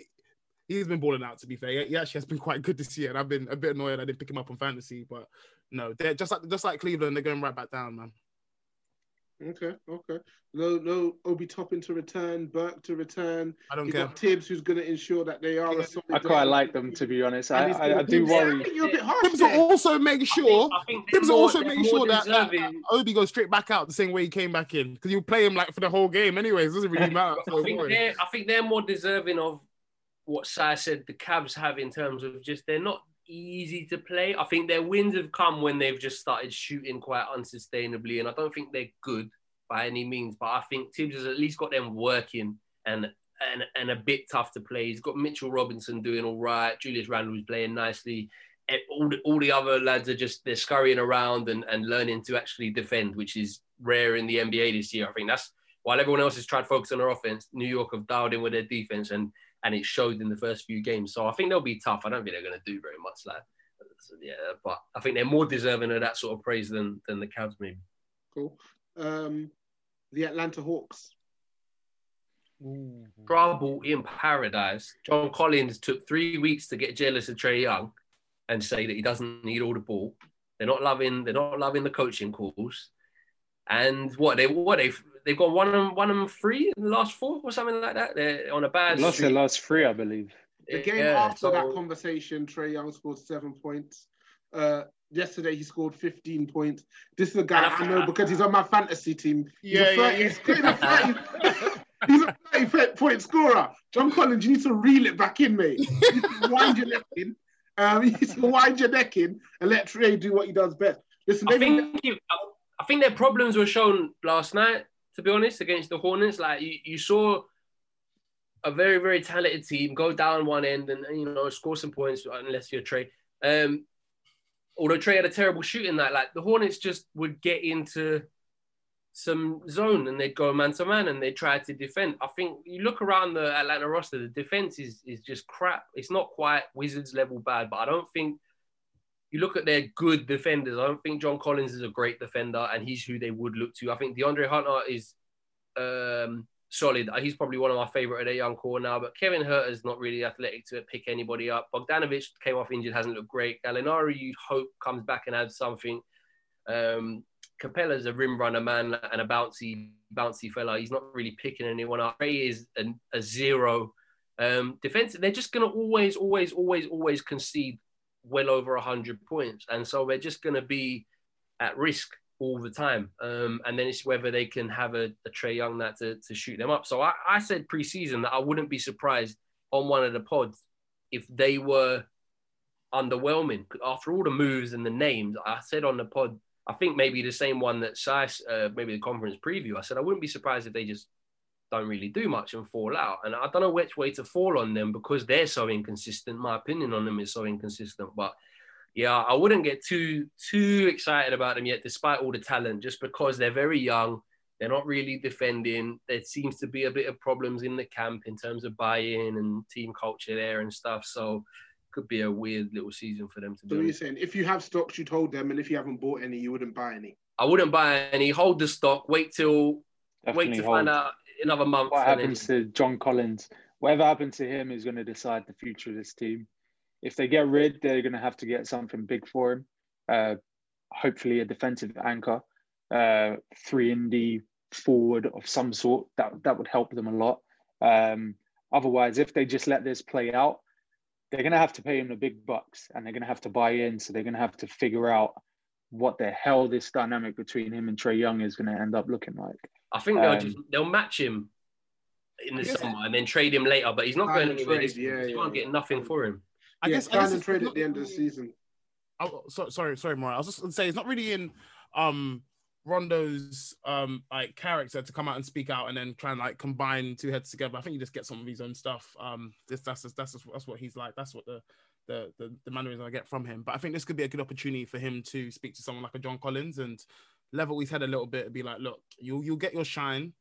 he's been balling out. To be fair, he, he actually has been quite good this year, and I've been a bit annoyed I didn't pick him up on fantasy. But no, they're just like just like Cleveland. They're going right back down, man. Okay, okay. No, no, Obi Toppin to return, Burke to return. I don't You care. got Thibs, who's going to ensure that they are a solid. I quite like them to be honest. I, And I, I do worry. think you're a bit harsh Thibs will also make sure. I think they're Thibs will also they're make sure that, that, deserving. Obi goes straight back out the same way he came back in because you play him like for the whole game anyways. It doesn't really *laughs* matter. I think I think they're more deserving of what Sai said the Cavs have in terms of just they're not easy to play. I think their wins have come when they've just started shooting quite unsustainably, and I don't think they're good by any means. But I think Thibs has at least got them working and and and a bit tough to play. He's got Mitchell Robinson doing all right. Julius Randle is playing nicely. All the, all the other lads are just they're scurrying around and, and learning to actually defend, which is rare in the NBA this year. I think that's while everyone else has tried focusing on their offense, New York have dialed in with their defense and and it showed in the first few games. So I think they'll be tough. I don't think they're going to do very much like yeah, but I think they're more deserving of that sort of praise than than the Cavs maybe. Cool. Um, the Atlanta Hawks. Trouble in paradise. John Collins took three weeks to get jealous of Trae Young and say that he doesn't need all the ball. They're not loving. They're not loving the coaching calls. And what they what they they've got one and one and three in the last four or something like that. They're on a bad Lost their last three, I believe. The game Yeah, after so- that conversation, Trae Young scored seven points. Uh, yesterday he scored 15 points. This is a guy I- I know because he's on my fantasy team. He's Yeah, a yeah, 30, yeah. He's, a 30 he's a 30 point scorer. John Collins, you need to reel it back in, mate. You need to wind your neck in. Um, you need to wind your neck in and let Trae do what he does best. Listen, I think I think their problems were shown last night. To be honest, against the Hornets, like you, you saw a very very talented team go down one end and you know score some points unless you're Trae. Um, although Trae had a terrible shooting night, like the Hornets just would get into some zone and they'd go man to man and they try to defend. I think you look around the Atlanta roster, the defense is is just crap. It's not quite Wizards level bad, but I don't think you look at their good defenders. I don't think John Collins is a great defender and he's who they would look to. I think DeAndre Hunter is um, solid. He's probably one of my favorite of their young core now, but Kevin Huerter is not really athletic to pick anybody up. Bogdanovic came off injured, hasn't looked great. Gallinari, you hope comes back and adds something. Um, Capela's a rim runner man and a bouncy, bouncy fella. He's not really picking anyone up. Ray is a, a zero. Um, they're just going to always, always, always, always concede well over 100 points. And so they're just going to be at risk all the time. Um, and then it's whether they can have a, a Trae Young that to, to shoot them up. So I, I said preseason that I wouldn't be surprised on one of the pods if they were underwhelming. After all the moves and the names, I said on the pod I think maybe the same one that Sai, uh, maybe the conference preview. I said I wouldn't be surprised if they just don't really do much and fall out. And I don't know which way to fall on them because they're so inconsistent. My opinion on them is so inconsistent. But yeah, I wouldn't get too too excited about them yet, despite all the talent, just because they're very young. They're not really defending. There seems to be a bit of problems in the camp in terms of buy-in and team culture there and stuff. So could be a weird little season for them to do. So you're saying if you have stocks, you'd hold them, and if you haven't bought any, you wouldn't buy any. I wouldn't buy any. Hold the stock. Wait till Definitely wait to hold. find out another month. What happens to John Collins? Whatever happens to him is going to decide the future of this team. If they get rid, they're going to have to get something big for him. Uh, hopefully, a defensive anchor, uh, three in the forward of some sort. That that would help them a lot. Um, otherwise, if they just let this play out, they're going to have to pay him the big bucks and they're going to have to buy in. So they're going to have to figure out what the hell this dynamic between him and Trae Young is going to end up looking like. I think they'll um, just they'll match him in the summer and then trade him later, but he's not going anywhere. Trade, yeah, you can't get nothing for him. I yeah, guess I guess trade at the end of the season. Oh, so, sorry, sorry, Maura. I was just going to say it's not really in um Rondo's um like character to come out and speak out and then try and like combine two heads together. I think he just gets some of his own stuff. Um, this that's that's that's, that's what he's like. That's what the the the, the mannerism I get from him. But I think this could be a good opportunity for him to speak to someone like a John Collins and level his head a little bit and be like, look, you'll you'll get your shine.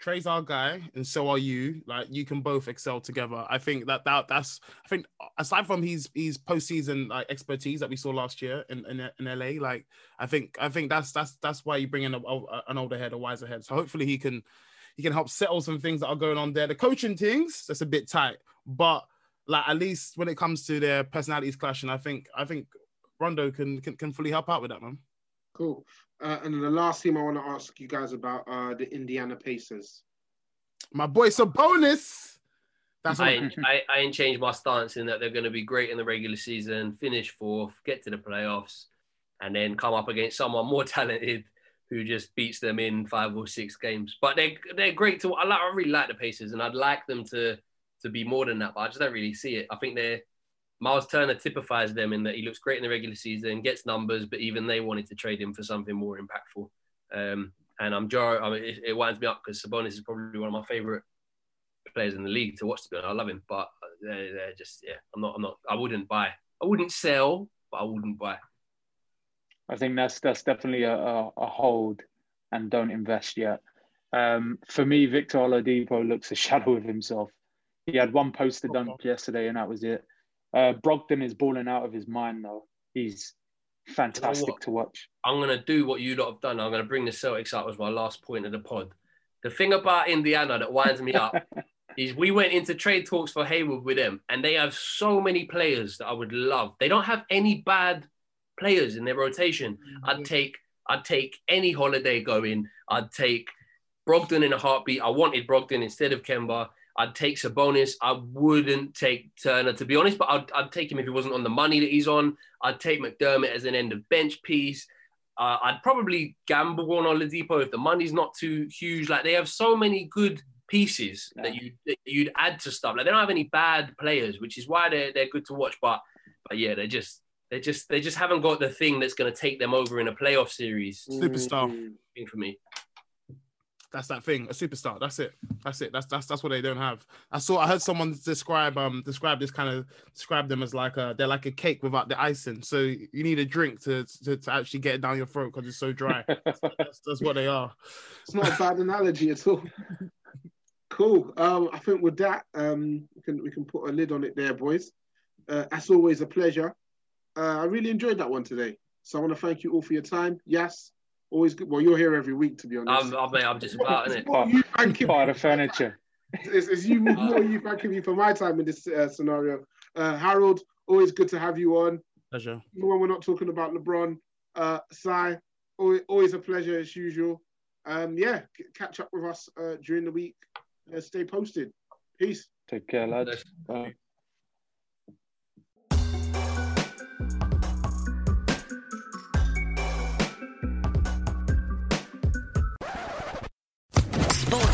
Trae's our guy, and so are you. Like you can both excel together. I think that that that's. I think aside from his his postseason like expertise that we saw last year in, in in LA, like I think I think that's that's that's why you bring in a, a, an older head, a wiser head. So hopefully he can he can help settle some things that are going on there. The coaching things that's a bit tight, but like at least when it comes to their personalities clashing, I think I think Rondo can can, can fully help out with that, man. Cool. Uh, and the last team I want to ask you guys about are the Indiana Pacers. My boy Sabonis. That's I, ain't, I, I ain't changed my stance in that they're going to be great in the regular season, finish fourth, get to the playoffs, and then come up against someone more *laughs* talented who just beats them in five or six games. But they're they're great to. I like. I really like the Pacers, and I'd like them to to be more than that. But I just don't really see it. I think they're Miles Turner typifies them in that he looks great in the regular season, gets numbers, but even they wanted to trade him for something more impactful. Um, and I'm jar. I mean, it, it winds me up because Sabonis is probably one of my favorite players in the league to watch. To be honest, I love him, but they're, they're just yeah. I'm not. I'm not. I wouldn't buy. I wouldn't sell, but I wouldn't buy. I think that's that's definitely a, a, a hold and don't invest yet. Um, for me, Victor Oladipo looks a *laughs* shadow of himself. He had one poster dunk yesterday, and that was it. Uh, Brogdon is balling out of his mind though. He's fantastic you know to watch. I'm gonna do what you lot have done. I'm gonna bring the Celtics up as my last point of the pod. The thing about Indiana that winds me up *laughs* is we went into trade talks for Hayward with them, and they have so many players that I would love. They don't have any bad players in their rotation. Mm-hmm. I'd take I'd take any Holiday going. I'd take Brogdon in a heartbeat. I wanted Brogdon instead of Kemba. I'd take Sabonis. I wouldn't take Turner, to be honest, but I'd, I'd, take him if he wasn't on the money that he's on. I'd take McDermott as an end of bench piece. Uh, I'd probably gamble on Oladipo if the money's not too huge. Like they have so many good pieces yeah. that, you, that you'd add to stuff. Like they don't have any bad players, which is why they're, they're good to watch. But but yeah, they just they just they just haven't got the thing that's going to take them over in a playoff series. Superstar thing for me. That's that thing, a superstar. That's it. That's it. That's that's that's what they don't have. I saw. I heard someone describe um describe this kind of describe them as like a they're like a cake without the icing. So you need a drink to to, to actually get it down your throat because it's so dry. *laughs* that's, that's what they are. It's not a bad analogy at all. Cool. Um, I think with that, um, we can we can put a lid on it there, boys. Uh, as always, a pleasure. Uh, I really enjoyed that one today. So I want to thank you all for your time. Yes, always good. Well, you're here every week, to be honest. I'm, I'm, I'm just about *laughs* It's it. more you thanking Part me. of furniture. *laughs* It's, it's you more you thanking me for my time in this uh, scenario. Uh, Harold, always good to have you on. Pleasure. Even when we're not talking about LeBron, uh, Sai, always, always a pleasure as usual. Um, yeah, c- catch up with us uh, during the week. Uh, stay posted. Peace. Take care, lads. Bye.